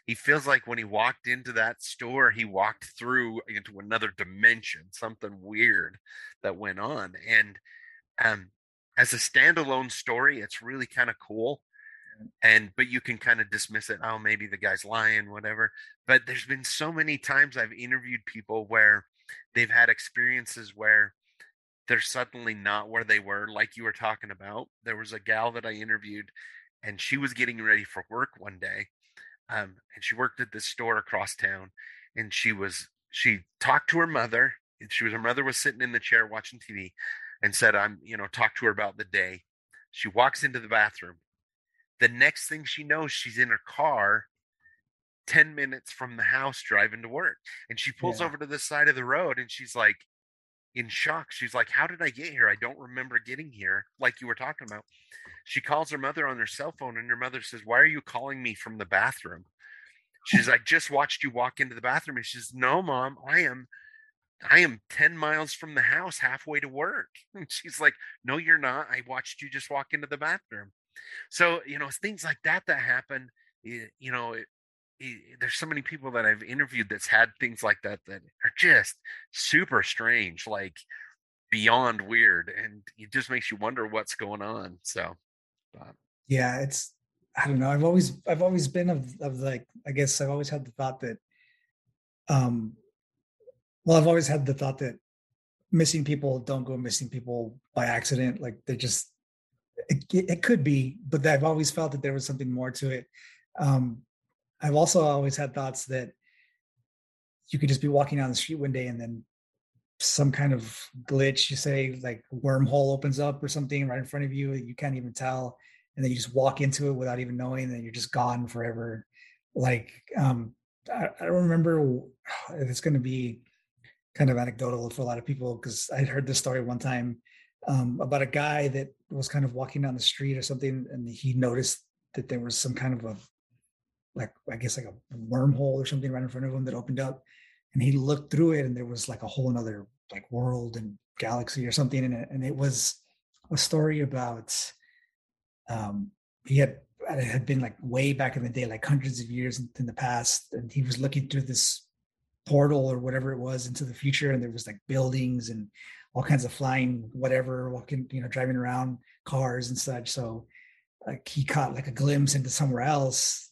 he feels like when he walked into that store he walked through into another dimension something weird that went on and um as a standalone story it's really kind of cool and but you can kind of dismiss it oh maybe the guy's lying whatever but there's been so many times i've interviewed people where they've had experiences where they're suddenly not where they were like you were talking about. There was a gal that i interviewed and she was getting ready for work one day um, and she worked at this store across town and she was she talked to her mother and she was her mother was sitting in the chair watching tv and said i'm you know talk to her about the day she walks into the bathroom the next thing she knows, she's in her car 10 minutes from the house driving to work. And she pulls yeah. over to the side of the road and she's like in shock. She's like, How did I get here? I don't remember getting here, like you were talking about. She calls her mother on her cell phone and her mother says, Why are you calling me from the bathroom? She's like, Just watched you walk into the bathroom. And she says, No, mom, I am. I am 10 miles from the house halfway to work. And she's like, No, you're not. I watched you just walk into the bathroom. So, you know, things like that that happen, eh, you know, there's so many people that I've interviewed that's had things like that that are just super strange, like beyond weird. And it just makes you wonder what's going on. So, but. yeah, it's, I don't know. I've always, I've always been of, of like, I guess I've always had the thought that, um, well, I've always had the thought that missing people don't go missing people by accident. Like they just it, it could be, but I've always felt that there was something more to it. Um, I've also always had thoughts that you could just be walking down the street one day and then some kind of glitch, you say like wormhole opens up or something right in front of you, you can't even tell, and then you just walk into it without even knowing, and you're just gone forever. Like um, I, I don't remember. If it's going to be kind of anecdotal for a lot of people because I heard this story one time um, about a guy that was kind of walking down the street or something, and he noticed that there was some kind of a, like I guess like a wormhole or something right in front of him that opened up, and he looked through it, and there was like a whole another like world and galaxy or something in it, and it was a story about, um, he had it had been like way back in the day, like hundreds of years in the past, and he was looking through this portal or whatever it was into the future, and there was like buildings and all kinds of flying whatever walking you know driving around cars and such so like he caught like a glimpse into somewhere else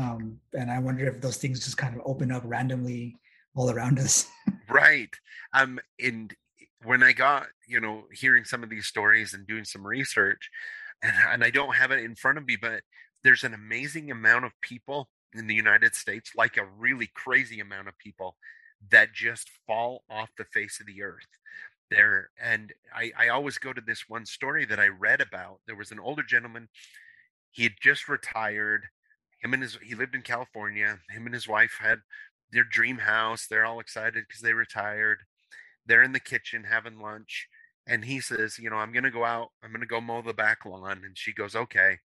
um and i wonder if those things just kind of open up randomly all around us. Right. Um and when i got you know hearing some of these stories and doing some research and, and i don't have it in front of me but there's an amazing amount of people in the united states like a really crazy amount of people that just fall off the face of the earth there. And I, I always go to this one story that i read about. There was an older gentleman. He had just retired him and his he lived in california him and his wife had their dream house they're all excited because they retired they're in the kitchen having lunch and he says you know i'm to go out i'm to go mow the back lawn and she goes okay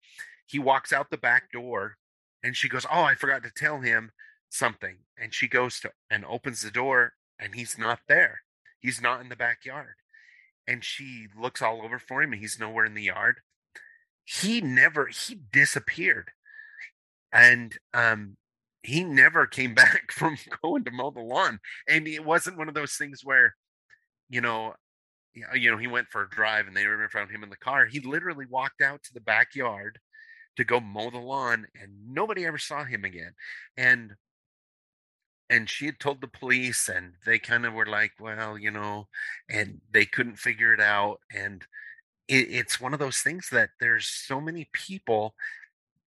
he walks out the back door and she goes oh i forgot to tell him something and she goes to and opens the door and he's not there He's not in the backyard. And she looks all over for him and he's nowhere in the yard. He never, he disappeared. And um, he never came back from going to mow the lawn. And it wasn't one of those things where, you know, you know, he went for a drive and they never found him in the car. He literally walked out to the backyard to go mow the lawn and nobody ever saw him again. And and she had told the police and they kind of were like well you know and they couldn't figure it out and it, it's one of those things that there's so many people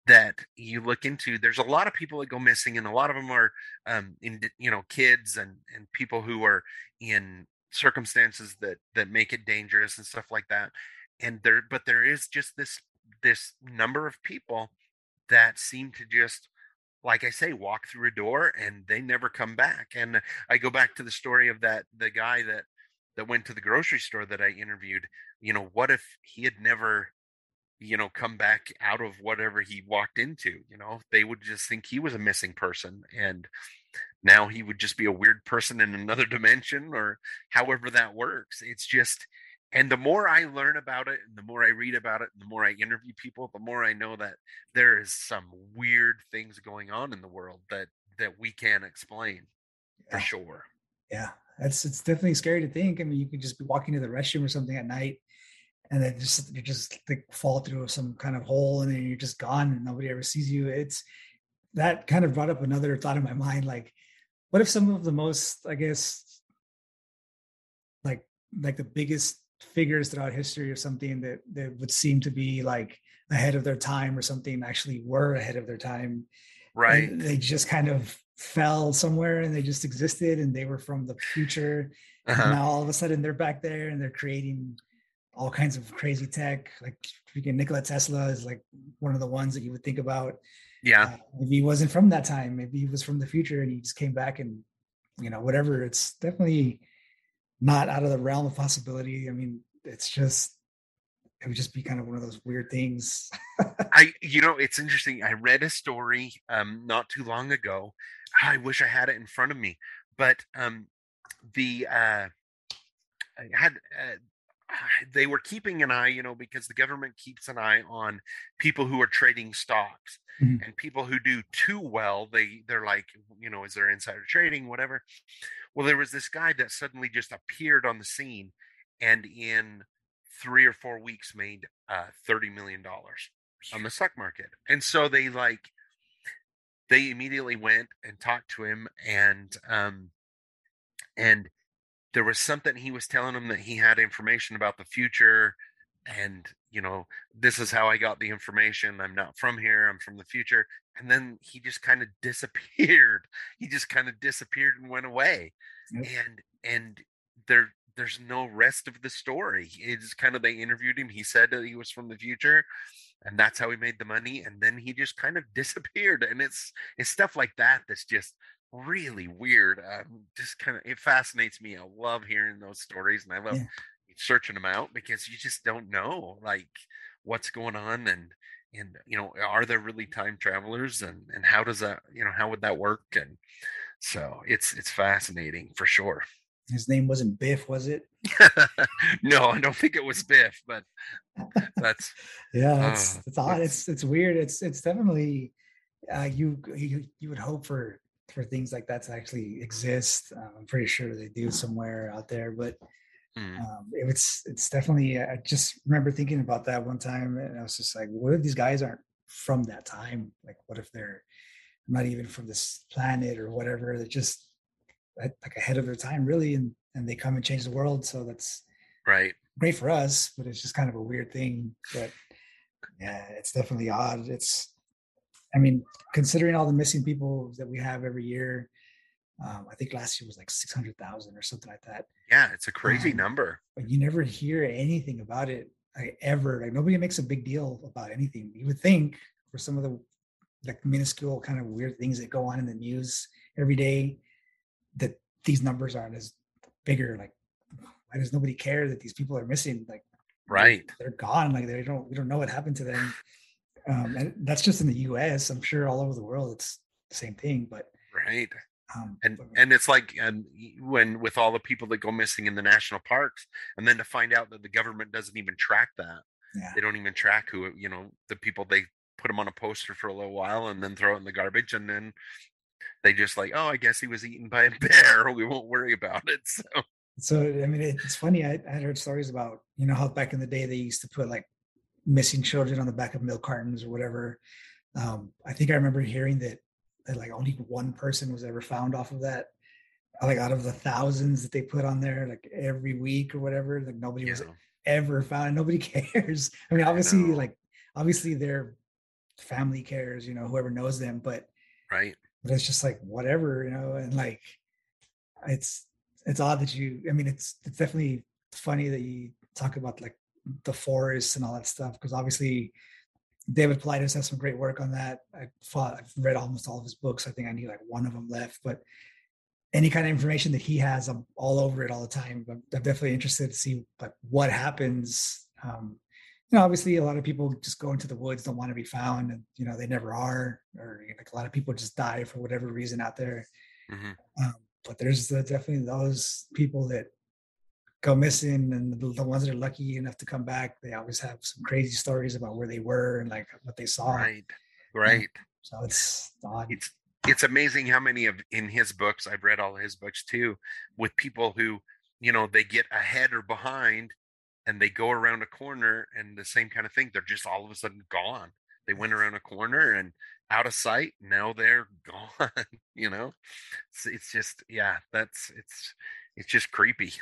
that you look into there's a lot of people that go missing and a lot of them are um in you know kids and and people who are in circumstances that that make it dangerous and stuff like that and there but there is just this this number of people that seem to just like I say, walk through a door and they never come back. And I go back to the story of that the guy that that went to the grocery store that I interviewed. You know, what if he had never, you know, come back out of whatever he walked into? You know, they would just think he was a missing person, and now he would just be a weird person in another dimension, or however that works. It's just and the more i learn about it and the more i read about it and the more i interview people the more i know that there is some weird things going on in the world that that we can't explain yeah. for sure yeah that's it's definitely scary to think i mean you could just be walking to the restroom or something at night and then just you just like fall through some kind of hole and then you're just gone and nobody ever sees you it's that kind of brought up another thought in my mind like what if some of the most i guess like like the biggest figures throughout history or something that that would seem to be like ahead of their time or something actually were ahead of their time right and they just kind of fell somewhere and they just existed and they were from the future uh-huh. now all of a sudden they're back there and they're creating all kinds of crazy tech like freaking nikola tesla is like one of the ones that you would think about yeah uh, maybe he wasn't from that time maybe he was from the future and he just came back and you know whatever it's definitely not out of the realm of possibility. I mean, it's just it would just be kind of one of those weird things. I, you know, it's interesting. I read a story um, not too long ago. I wish I had it in front of me, but um, the uh, I had uh, they were keeping an eye, you know, because the government keeps an eye on people who are trading stocks mm-hmm. and people who do too well. They they're like, you know, is there insider trading, whatever. Well, there was this guy that suddenly just appeared on the scene and in three or four weeks made uh, $30 million on the stock market. And so they like, they immediately went and talked to him and, um, and there was something he was telling them that he had information about the future and you know this is how i got the information. I'm not from here. I'm from the future. And then he just kind of disappeared. He just kind of disappeared and went away. Yep. and and there there's no rest of the story. It's kind of they interviewed him. He said that he was from the future and that's how he made the money and then he just kind of disappeared. And it's it's stuff like that that's just really weird um, just kind of it fascinates me i love hearing those stories and i love yeah. searching them out because you just don't know like what's going on and and you know are there really time travelers and and how does that you know how would that work? And so it's it's fascinating for sure. His name wasn't biff was it? No i don't think it was biff but that's yeah it's uh, it's odd it's it's weird it's it's definitely uh you you you would hope for for things like that to actually exist uh, i'm pretty sure they do somewhere out there but Mm. Um, it's it's definitely. I just remember thinking about that one time, and I was just like, "What if these guys aren't from that time? Like, what if they're not even from this planet or whatever? They're just like ahead of their time, really, and and they come and change the world. So that's right, great for us, but it's just kind of a weird thing. But yeah, it's definitely odd. It's, I mean, considering all the missing people that we have every year, um, I think last year was like 600,000 or something like that. Yeah, it's a crazy um, number. But you never hear anything about it like, ever. Like nobody makes a big deal about anything. You would think for some of the like minuscule kind of weird things that go on in the news every day that these numbers aren't as bigger. Like why does nobody care that these people are missing? Like right. They're, they're gone. Like they don't we don't know what happened to them. Um, and that's just in the US. I'm sure all over the world it's the same thing, but right um, and and it's like and when with all the people that go missing in the national parks, and then to find out that the government doesn't even track that. Yeah. They don't even track who you know the people they put them on a poster for a little while and then throw it in the garbage and then they just like oh I guess he was eaten by a bear we won't worry about it so. So I mean it's funny I, I heard stories about you know how back in the day they used to put like missing children on the back of milk cartons or whatever. Um, I think I remember hearing that that like only one person was ever found off of that. Like out of the thousands that they put on there, like every week or whatever, like nobody was ever found. Nobody cares. I mean, obviously, know. like obviously their family cares, you know, whoever knows them, but Right. but it's just like whatever, you know, and like it's it's odd that you I mean it's it's definitely funny that you talk about like the forests and all that stuff because obviously David Paulides has some great work on that. I fought, I've read almost all of his books. I think I need like one of them left, but any kind of information that he has, I'm all over it all the time. But I'm definitely interested to see like what happens. Um, you know, obviously a lot of people just go into the woods, don't want to be found, and you know they never are, or like a lot of people just die for whatever reason out there. hmm Um, but there's the, definitely those people that go missing, and the, the ones that are lucky enough to come back, they always have some crazy stories about where they were and like what they saw. Right. Right. So it's odd. It's it's amazing how many of in his books I've read all his books too, with people who you know they get ahead or behind, and they go around a corner and the same kind of thing. They're just all of a sudden gone. They went around a corner and out of sight. Now they're gone. you know, it's, it's just yeah. That's it's it's just creepy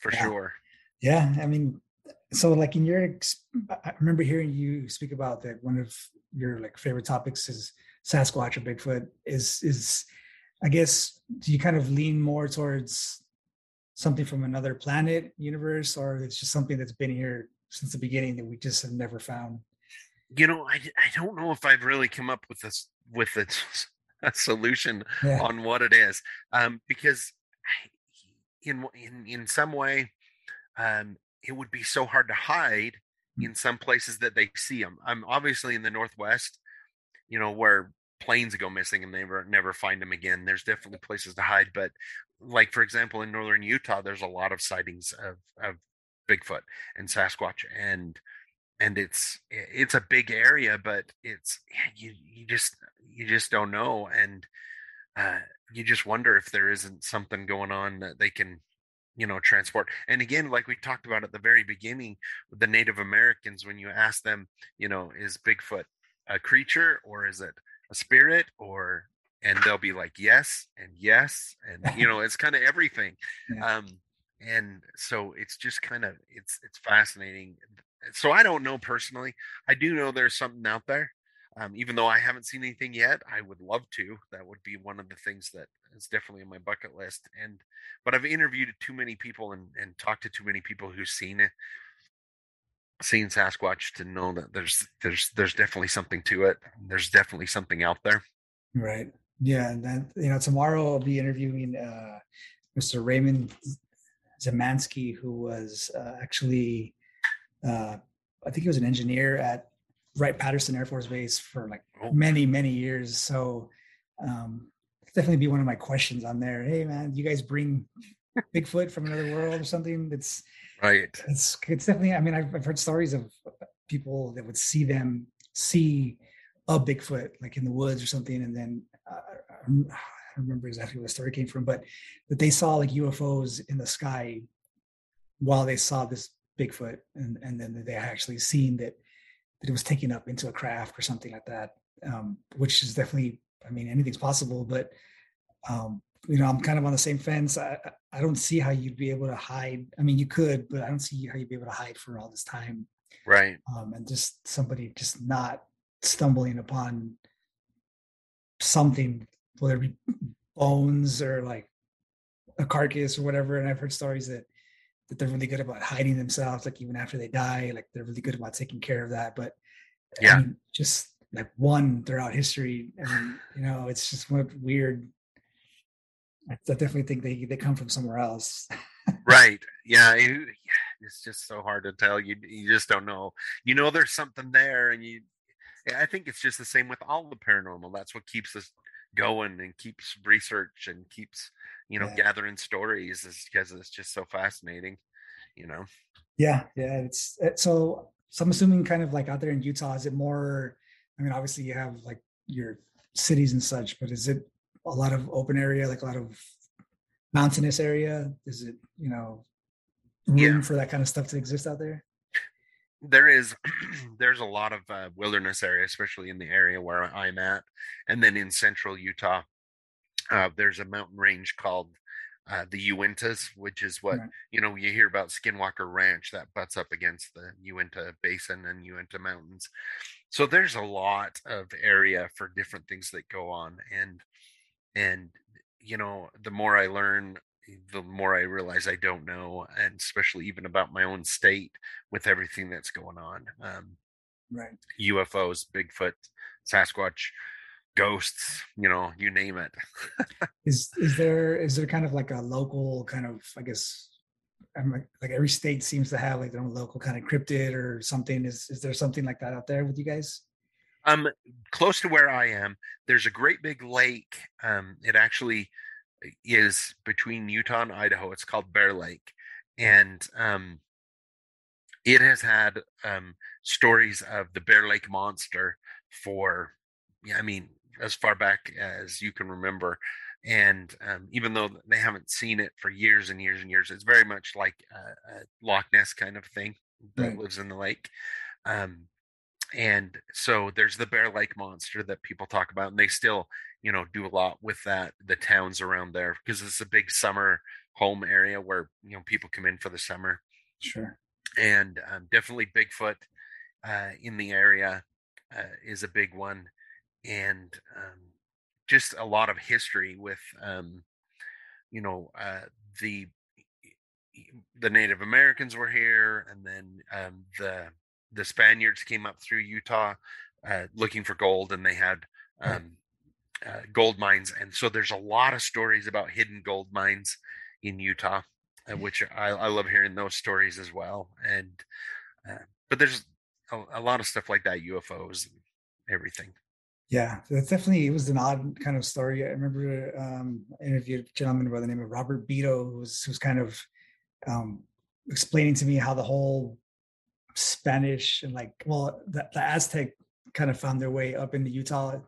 for Yeah. sure. Yeah, I mean, so like in your, I remember hearing you speak about that. One of your like favorite topics is Sasquatch or Bigfoot. Is is I guess do you kind of lean more towards something from another planet, universe, or it's just something that's been here since the beginning that we just have never found? You know, I I don't know if I've really come up with this with a, a solution Yeah, on what it is um because I- in in in some way um it would be so hard to hide Mm. in some places that they see them i'm obviously in the northwest you know where planes go missing and they never never find them again there's definitely places to hide but like for example in northern utah there's a lot of sightings of of bigfoot and sasquatch and and it's it's a big area but it's you you just you just don't know and uh you just wonder if there isn't something going on that they can you know transport. And again like we talked about at the very beginning with the native americans when you ask them you know is bigfoot a creature or is it a spirit? or and they'll be like yes and yes and you know it's kind of everything. Yeah. um and so it's just kind of it's it's fascinating. So i don't know personally. I do know there's something out there um, even though I haven't seen anything yet, I would love to. That would be one of the things that is definitely on my bucket list. And but I've interviewed too many people and, and talked to too many people who've seen it, seen Sasquatch to know that there's there's there's definitely something to it. There's definitely something out there. right. Yeah, and then you know tomorrow I'll be interviewing uh, Mr. Raymond Zemansky, who was uh, actually uh, I think he was an engineer at Wright Patterson Air Force Base for like Oh. many many years. So um, definitely be one of my questions on there. Hey man, you guys bring Bigfoot from another world or something? It's Right. it's it's definitely. I mean, I've, I've heard stories of people that would see them see a Bigfoot like in the woods or something, and then uh, I I don't remember exactly where the story came from, but that they saw like UFOs in the sky while they saw this Bigfoot, and and then they actually seen that that it was taken up into a craft or something like that, um, which is definitely. I mean, anything's possible, but um, you know, I'm kind of on the same fence. I, I- don't see how you'd be able to hide. I mean, you could, but I don't see how you'd be able to hide for all this time. Right. Um, and just somebody just not stumbling upon something, whether it be bones or like a carcass or whatever. And I've heard stories that that they're really good about hiding themselves, like even after they die, like they're really good about taking care of that. But I Yeah. mean, just like one throughout history. I mean, you know, it's just weird. I I definitely think they they come from somewhere else. Right. Yeah. it- yeah, It's just so hard to tell. You you just don't know. You know there's something there, and you. I think it's just the same with all the paranormal. That's what keeps us going and keeps research and keeps you know Yeah. gathering stories is because it's just so fascinating. You know. Yeah, yeah. It's it, so. So I'm assuming, kind of like out there in Utah, is it more? I mean, obviously you have like your cities and such, but is it a lot of open area, like a lot of mountainous area? Is it you know room Yeah. for that kind of stuff to exist out there? there is there's a lot of uh, wilderness area, especially in the area where I'm at, and then in central Utah, uh, there's a mountain range called uh, the Uintas, which is what right. you know you hear about Skinwalker Ranch that butts up against the Uinta Basin and Uinta Mountains. So there's a lot of area for different things that go on, and and you know the more I learn the more I realize I don't know, and especially even about my own state with everything that's going on. Um, right. UFOs, Bigfoot, Sasquatch, ghosts, you know, you name it. is is there is there kind of like a local kind of I guess I'm like, like every state seems to have like their own local kind of cryptid or something. Is is there something like that out there with you guys? Um, close to where I am, there's a great big lake. Um, it actually is between Utah and Idaho. It's called Bear Lake, and um, it has had um, stories of the Bear Lake monster for, I mean, as far back as you can remember. And um, even though they haven't seen it for years and years and years, it's very much like a, a Loch Ness kind of thing that right. lives in the lake. Um, and so there's the Bear Lake monster that people talk about, and they still you know do a lot with that the towns around there because it's a big summer home area where you know people come in for the summer sure and um, definitely bigfoot uh, in the area uh, is a big one and um, just a lot of history with um, you know uh, the the native americans were here and then um, the the spaniards came up through utah uh, looking for gold and they had um, uh, gold mines, and so there's a lot of stories about hidden gold mines in Utah, uh, which I, I, love hearing those stories as well. And uh, but there's a, a, lot of stuff like that, UFOs, and everything. Yeah, that's definitely it was an odd kind of story. I remember um, interviewed a gentleman by the name of Robert Beto, who's who's kind of um, explaining to me how the whole Spanish and like well the, the Aztec kind of found their way up into Utah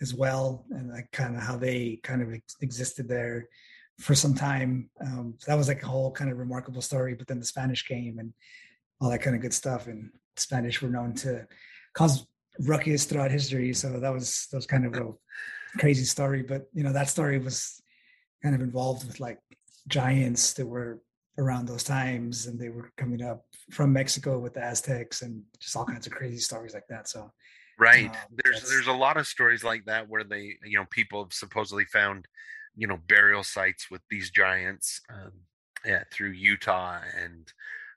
as well, and like kind of how they kind of ex- existed there for some time. Um, so that was like a whole kind of remarkable story. But then the Spanish came and all that kind of good stuff, and Spanish were known to cause ruckus throughout history. So that was that was kind of a crazy story. But you know that story was kind of involved with like giants that were around those times and they were coming up from Mexico with the Aztecs and just all kinds of crazy stories like that. So Right. Um, there's there's a lot of stories like that where they you know people have supposedly found you know burial sites with these giants um, yeah through Utah and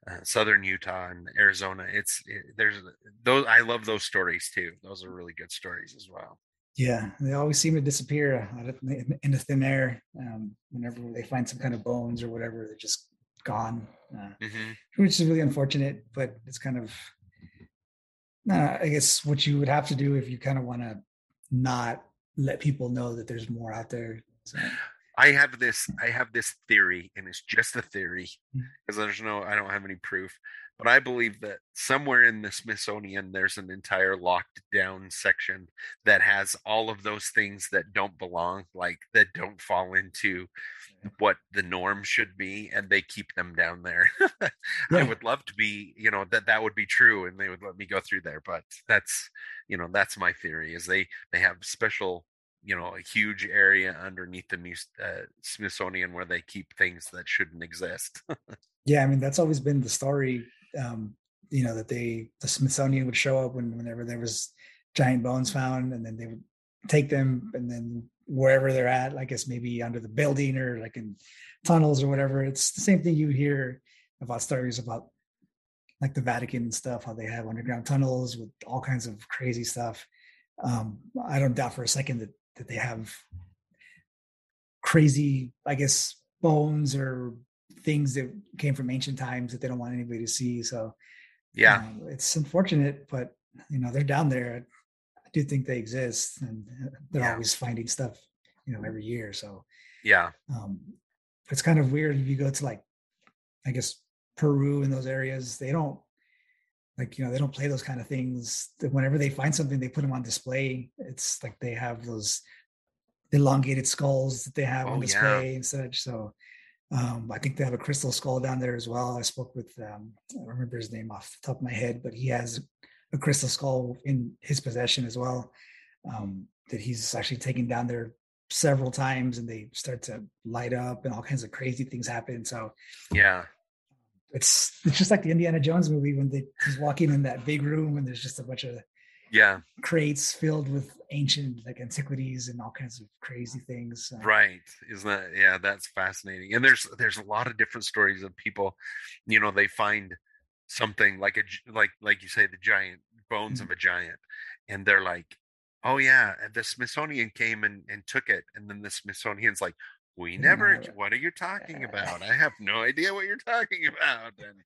uh, southern Utah and Arizona. It's it, there's those I love those stories too. Those are really good stories as well. Yeah, they always seem to disappear in the thin air. Um, whenever they find some kind of bones or whatever, they're just gone, uh, mm-hmm. which is really unfortunate. But it's kind of uh, I guess what you would have to do if you kind of want to not let people know that there's more out there. So. I have this I have this theory and it's just a theory because mm. there's no I don't have any proof but I believe that somewhere in the Smithsonian there's an entire locked down section that has all of those things that don't belong like that don't fall into what the norm should be and they keep them down there. I would love to be, you know, that that would be true and they would let me go through there but that's you know that's my theory is they they have special you know a huge area underneath the uh, Smithsonian where they keep things that shouldn't exist. yeah, I mean that's always been the story. Um, you know that they the Smithsonian would show up when, whenever there was giant bones found, and then they would take them, and then wherever they're at, I guess maybe under the building or like in tunnels or whatever. It's the same thing you hear about stories about like the Vatican and stuff, how they have underground tunnels with all kinds of crazy stuff. Um, I don't doubt for a second that that they have crazy, I guess, bones or things that came from ancient times that they don't want anybody to see. So, yeah, um, it's unfortunate, but you know they're down there. I do think they exist, and they're yeah. always finding stuff, you know, every year. So, yeah, um, it's kind of weird if you go to like, I guess Peru and those areas. They don't like you know they don't play those kind of things whenever they find something they put them on display it's like they have those elongated skulls that they have oh, on display yeah. and such so Um, I think they have a crystal skull down there as well. I spoke with um, I don't remember his name off the top of my head, but he has a crystal skull in his possession as well. Um, that he's actually taken down there several times, and they start to light up, and all kinds of crazy things happen. So yeah, it's it's just like the Indiana Jones movie when they, he's walking in that big room and there's just a bunch of yeah crates filled with ancient like antiquities and all kinds of crazy things. right? Isn't that yeah? That's fascinating. And there's there's a lot of different stories of people, you know, they find something like a like like you say the giant bones mm-hmm. of a giant, and they're like, oh yeah, the Smithsonian came and and took it, and then the Smithsonian's like, we never what are you talking about? I have no idea what you're talking about and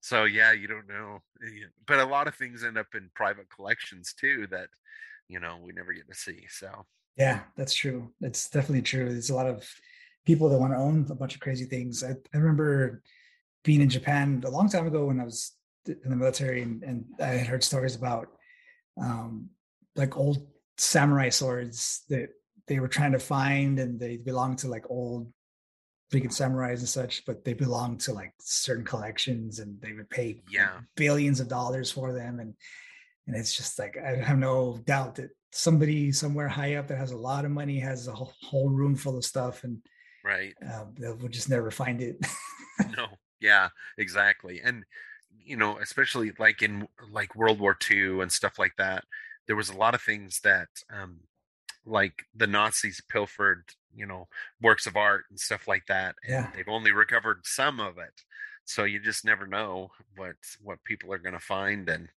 so yeah you don't know eh, but a lot of things end up in private collections too that you know we never get to see so. Yeah that's true. It's definitely true. There's a lot of people that want to own a bunch of crazy things. I, I remember being in japan a long time ago when i was in the military and, and i had heard stories about um like old samurai swords that they were trying to find and they belong to like old freaking samurais and such, but they belong to like certain collections and they would pay yeah billions of dollars for them. And and it's just like I have no doubt that somebody somewhere high up that has a lot of money has a whole, whole room full of stuff and right uh, they will just never find it. no, yeah, exactly. And you know, especially like in like World War II and stuff like that, there was a lot of things that um like the Nazis pilfered, you know, works of art and stuff like that. And yeah. they've only recovered some of it. So you just never know what what people are going to find and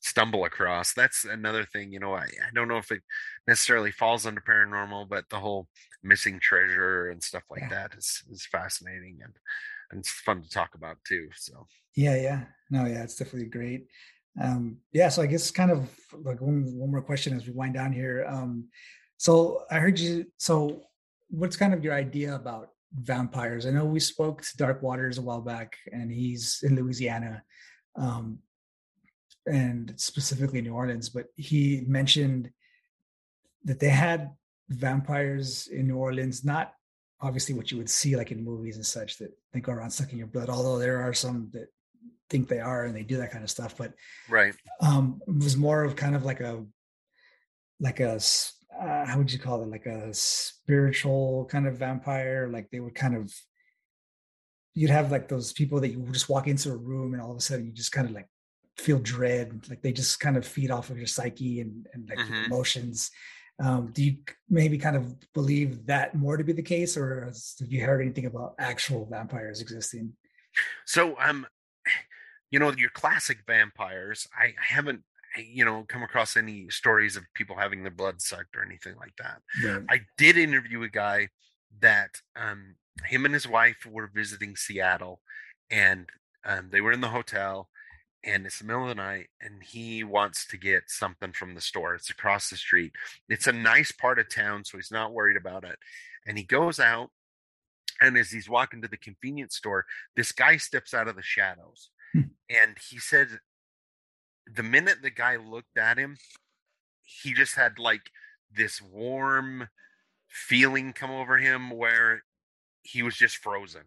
stumble across. That's another thing, you know. I, I don't know if it necessarily falls under paranormal, but the whole missing treasure and stuff like yeah. that is is fascinating and and it's fun to talk about too. So yeah, yeah, no, yeah, it's definitely great. Um, yeah, so I guess kind of like one one more question as we wind down here. Um, so I heard you. So what's kind of your idea about vampires? I know we spoke to Dark Waters a while back, and he's in Louisiana, um, and specifically New Orleans. But he mentioned that they had vampires in New Orleans, not obviously what you would see like in movies and such that they go around sucking your blood. Although there are some that think they are and they do that kind of stuff, but right, um, it was more of kind of like a like a uh, how would you call it? Like a spiritual kind of vampire? Like they would kind of you'd have like those people that you just walk into a room and all of a sudden you just kind of like feel dread like they just kind of feed off of your psyche and, and like mm-hmm. emotions. Um, do you maybe kind of believe that more to be the case or have you heard anything about actual vampires existing? So um you know your classic vampires i, I haven't you know come across any stories of people having their blood sucked or anything like that. Yeah. I did interview a guy that um, him and his wife were visiting Seattle, and um, they were in the hotel, and it's the middle of the night, and he wants to get something from the store. It's across the street. It's a nice part of town, so he's not worried about it. And he goes out, and as he's walking to the convenience store, this guy steps out of the shadows. Hmm. And he said the minute the guy looked at him, he just had like this warm feeling come over him where he was just frozen.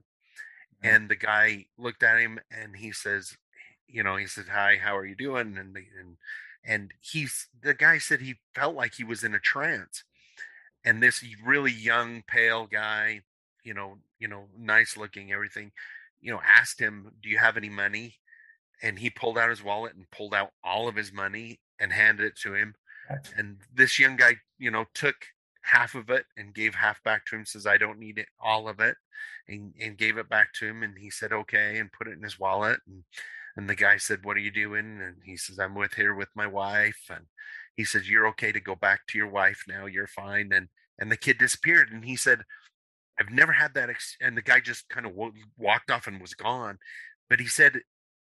Mm-hmm. And the guy looked at him and he says, you know, he said, "Hi, how are you doing?" And and and he's the guy said he felt like he was in a trance. And this really young, pale guy, you know, you know, nice looking, everything, you know, asked him, "Do you have any money?" And he pulled out his wallet and pulled out all of his money and handed it to him. And this young guy, you know, took half of it and gave half back to him. Says, "I don't need it, all of it," and, and gave it back to him. And he said, "Okay," and put it in his wallet. And and the guy said, "What are you doing?" And he says, "I'm with here with my wife." And he says, "You're okay to go back to your wife now. You're fine." And and the kid disappeared. And he said, "I've never had that." Ex-. And the guy just kind of w- walked off and was gone. But he said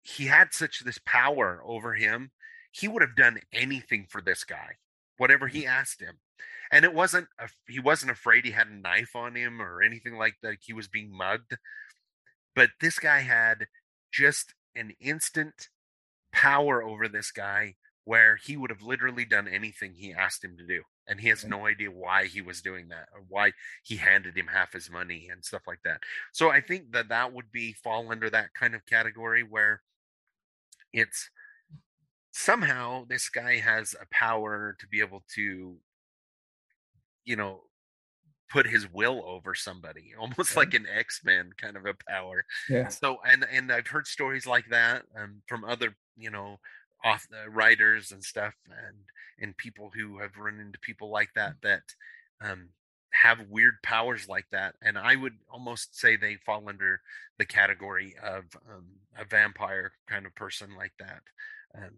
he had such this power over him. He would have done anything for this guy, whatever he mm. asked him. And it wasn't a, he wasn't afraid he had a knife on him or anything like that. He was being mugged. But this guy had just an instant power over this guy where he would have literally done anything he asked him to do and he has mm. no idea why he was doing that or why he handed him half his money and stuff like that so i think that that would be fall under that kind of category where it's somehow this guy has a power to be able to you know put his will over somebody almost like an x-men kind of a power Yeah. so and and i've heard stories like that um, from other you know off uh, writers and stuff and and people who have run into people like that that um have weird powers like that and i would almost say they fall under the category of um, a vampire kind of person like that um,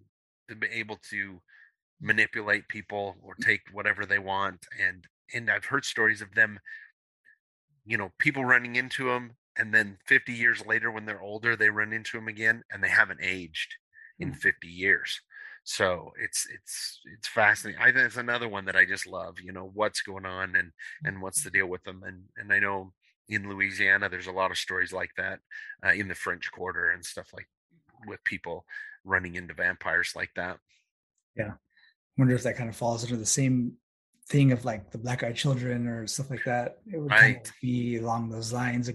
to be able to manipulate people or take whatever they want and and i've heard stories of them you know people running into them and then 50 years later when they're older they run into them again and they haven't aged in 50 years so it's it's it's fascinating i think it's another one that i just love you know what's going on and and what's the deal with them and and i know in louisiana there's a lot of stories like that uh, in the french quarter and stuff like with people running into vampires like that Yeah. wonder if that kind of falls under the same thing of like the black eyed children or stuff like that. It would kind of be along those lines.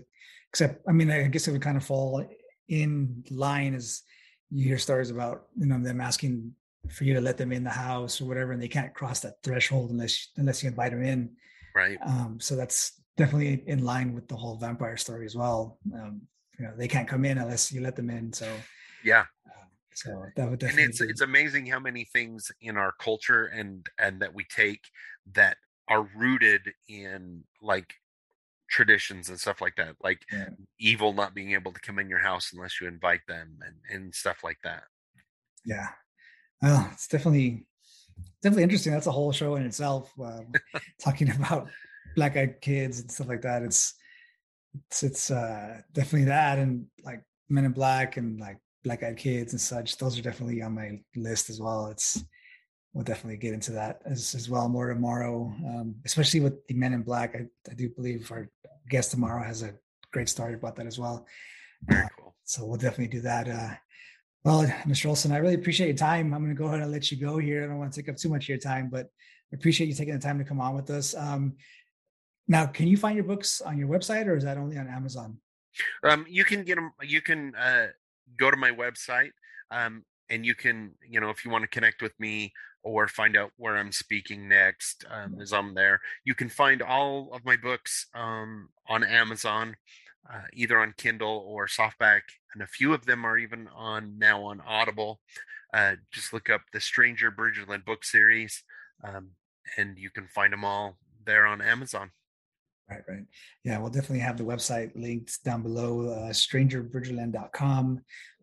Except, I mean, I guess it would kind of fall in line as you hear stories about, you know, them asking for you to let them in the house or whatever, and they can't cross that threshold unless unless you invite them in. right Um, so that's definitely in line with the whole vampire story as well. Um, you know, they can't come in unless you let them in. So, yeah um, so that would definitely. and it's be- it's amazing how many things in our culture and and that we take that are rooted in like traditions and stuff like that like Yeah. evil not being able to come in your house unless you invite them and and stuff like that yeah well it's definitely definitely interesting. That's a whole show in itself um, talking about black eyed kids and stuff like that. It's it's it's uh definitely that and like men in black and like black eyed kids and such. Those are definitely on my list as well. It's we'll definitely get into that as, as well more tomorrow um, especially with the men in black. I, I do believe our guest tomorrow has a great story about that as well. Very cool. So we'll definitely do that. Uh, well, Mr. Olson, I really appreciate your time. I'm going to go ahead and let you go here. I don't want to take up too much of your time, but I appreciate you taking the time to come on with us. Um, now, can you find your books on your website or is that only on Amazon? um you can get them you can uh go to my website um and you can you know if you want to connect with me or find out where i'm speaking next um as i'm there you can find all of my books um on amazon uh, either on kindle or softback and a few of them are even on now on audible uh just look up the stranger bridgerland book series um and you can find them all there on amazon Right, right. Yeah, we'll definitely have the website linked down below, uh, strangerbridgerland.com.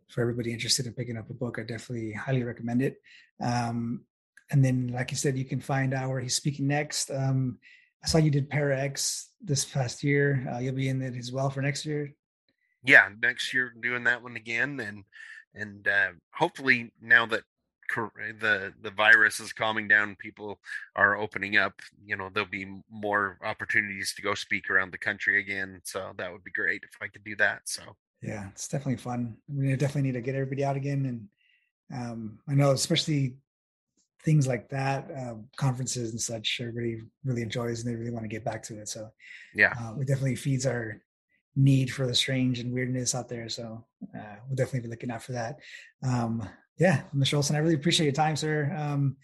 For everybody interested in picking up a book, I definitely highly recommend it. Um, and then, like you said, you can find out where he's speaking next. Um, I saw you did Para X this past year. Uh, you'll be in it as well for next year. Yeah next year doing that one again and and uh, hopefully now that the the virus is calming down people are opening up you know there'll be more opportunities to go speak around the country again so that would be great if i could do that so Yeah, it's definitely fun. We definitely need to get everybody out again. And um, I know, especially things like that, uh, conferences and such, everybody really enjoys and they really want to get back to it. So yeah uh, it definitely feeds our need for the strange and weirdness out there. So uh, we'll definitely be looking out for that. Um, yeah, Mr. Olson, I really appreciate your time, sir. Um,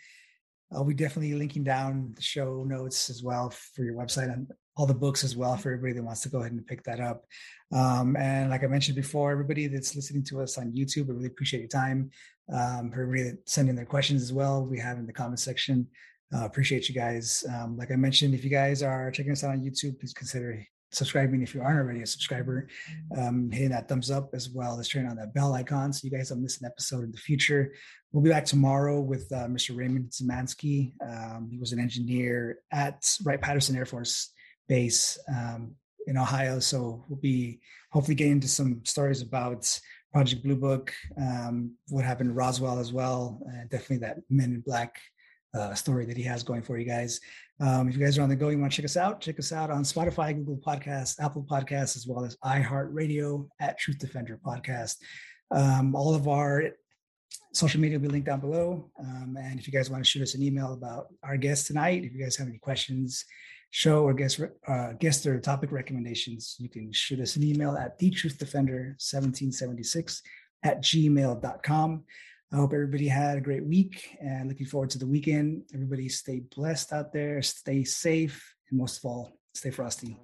I'll be definitely linking down the show notes as well for your website and all the books as well for everybody that wants to go ahead and pick that up. Um, and like I mentioned before, everybody that's listening to us on YouTube, I really appreciate your time. Um, for everybody that send their questions as well, we have in the comment section. Uh, appreciate you guys. Um, like I mentioned, if you guys are checking us out on YouTube, please consider subscribing if you aren't already a subscriber. Um, hitting that thumbs up as well as turning on that bell icon so you guys don't miss an episode in the future. We'll be back tomorrow with uh, Mr. Raymond Zemansky. Um, he was an engineer at Wright Patterson Air Force Base um, in Ohio. So we'll be hopefully getting into some stories about Project Blue Book, um, what happened to Roswell as well, definitely that Men in Black uh, story that he has going for you guys. Um, if you guys are on the go, you want to check us out, check us out on Spotify, Google Podcasts, Apple Podcasts, as well as iHeartRadio at Truth Defender Podcast. Um, all of our social media will be linked down below. Um, and if you guys want to shoot us an email about our guest tonight, if you guys have any questions, show or guest uh, guest or topic recommendations, you can shoot us an email at the truth defender 1776 at gmail.com. I hope everybody had a great week and looking forward to the weekend. Everybody stay blessed out there, stay safe, and most of all, stay frosty.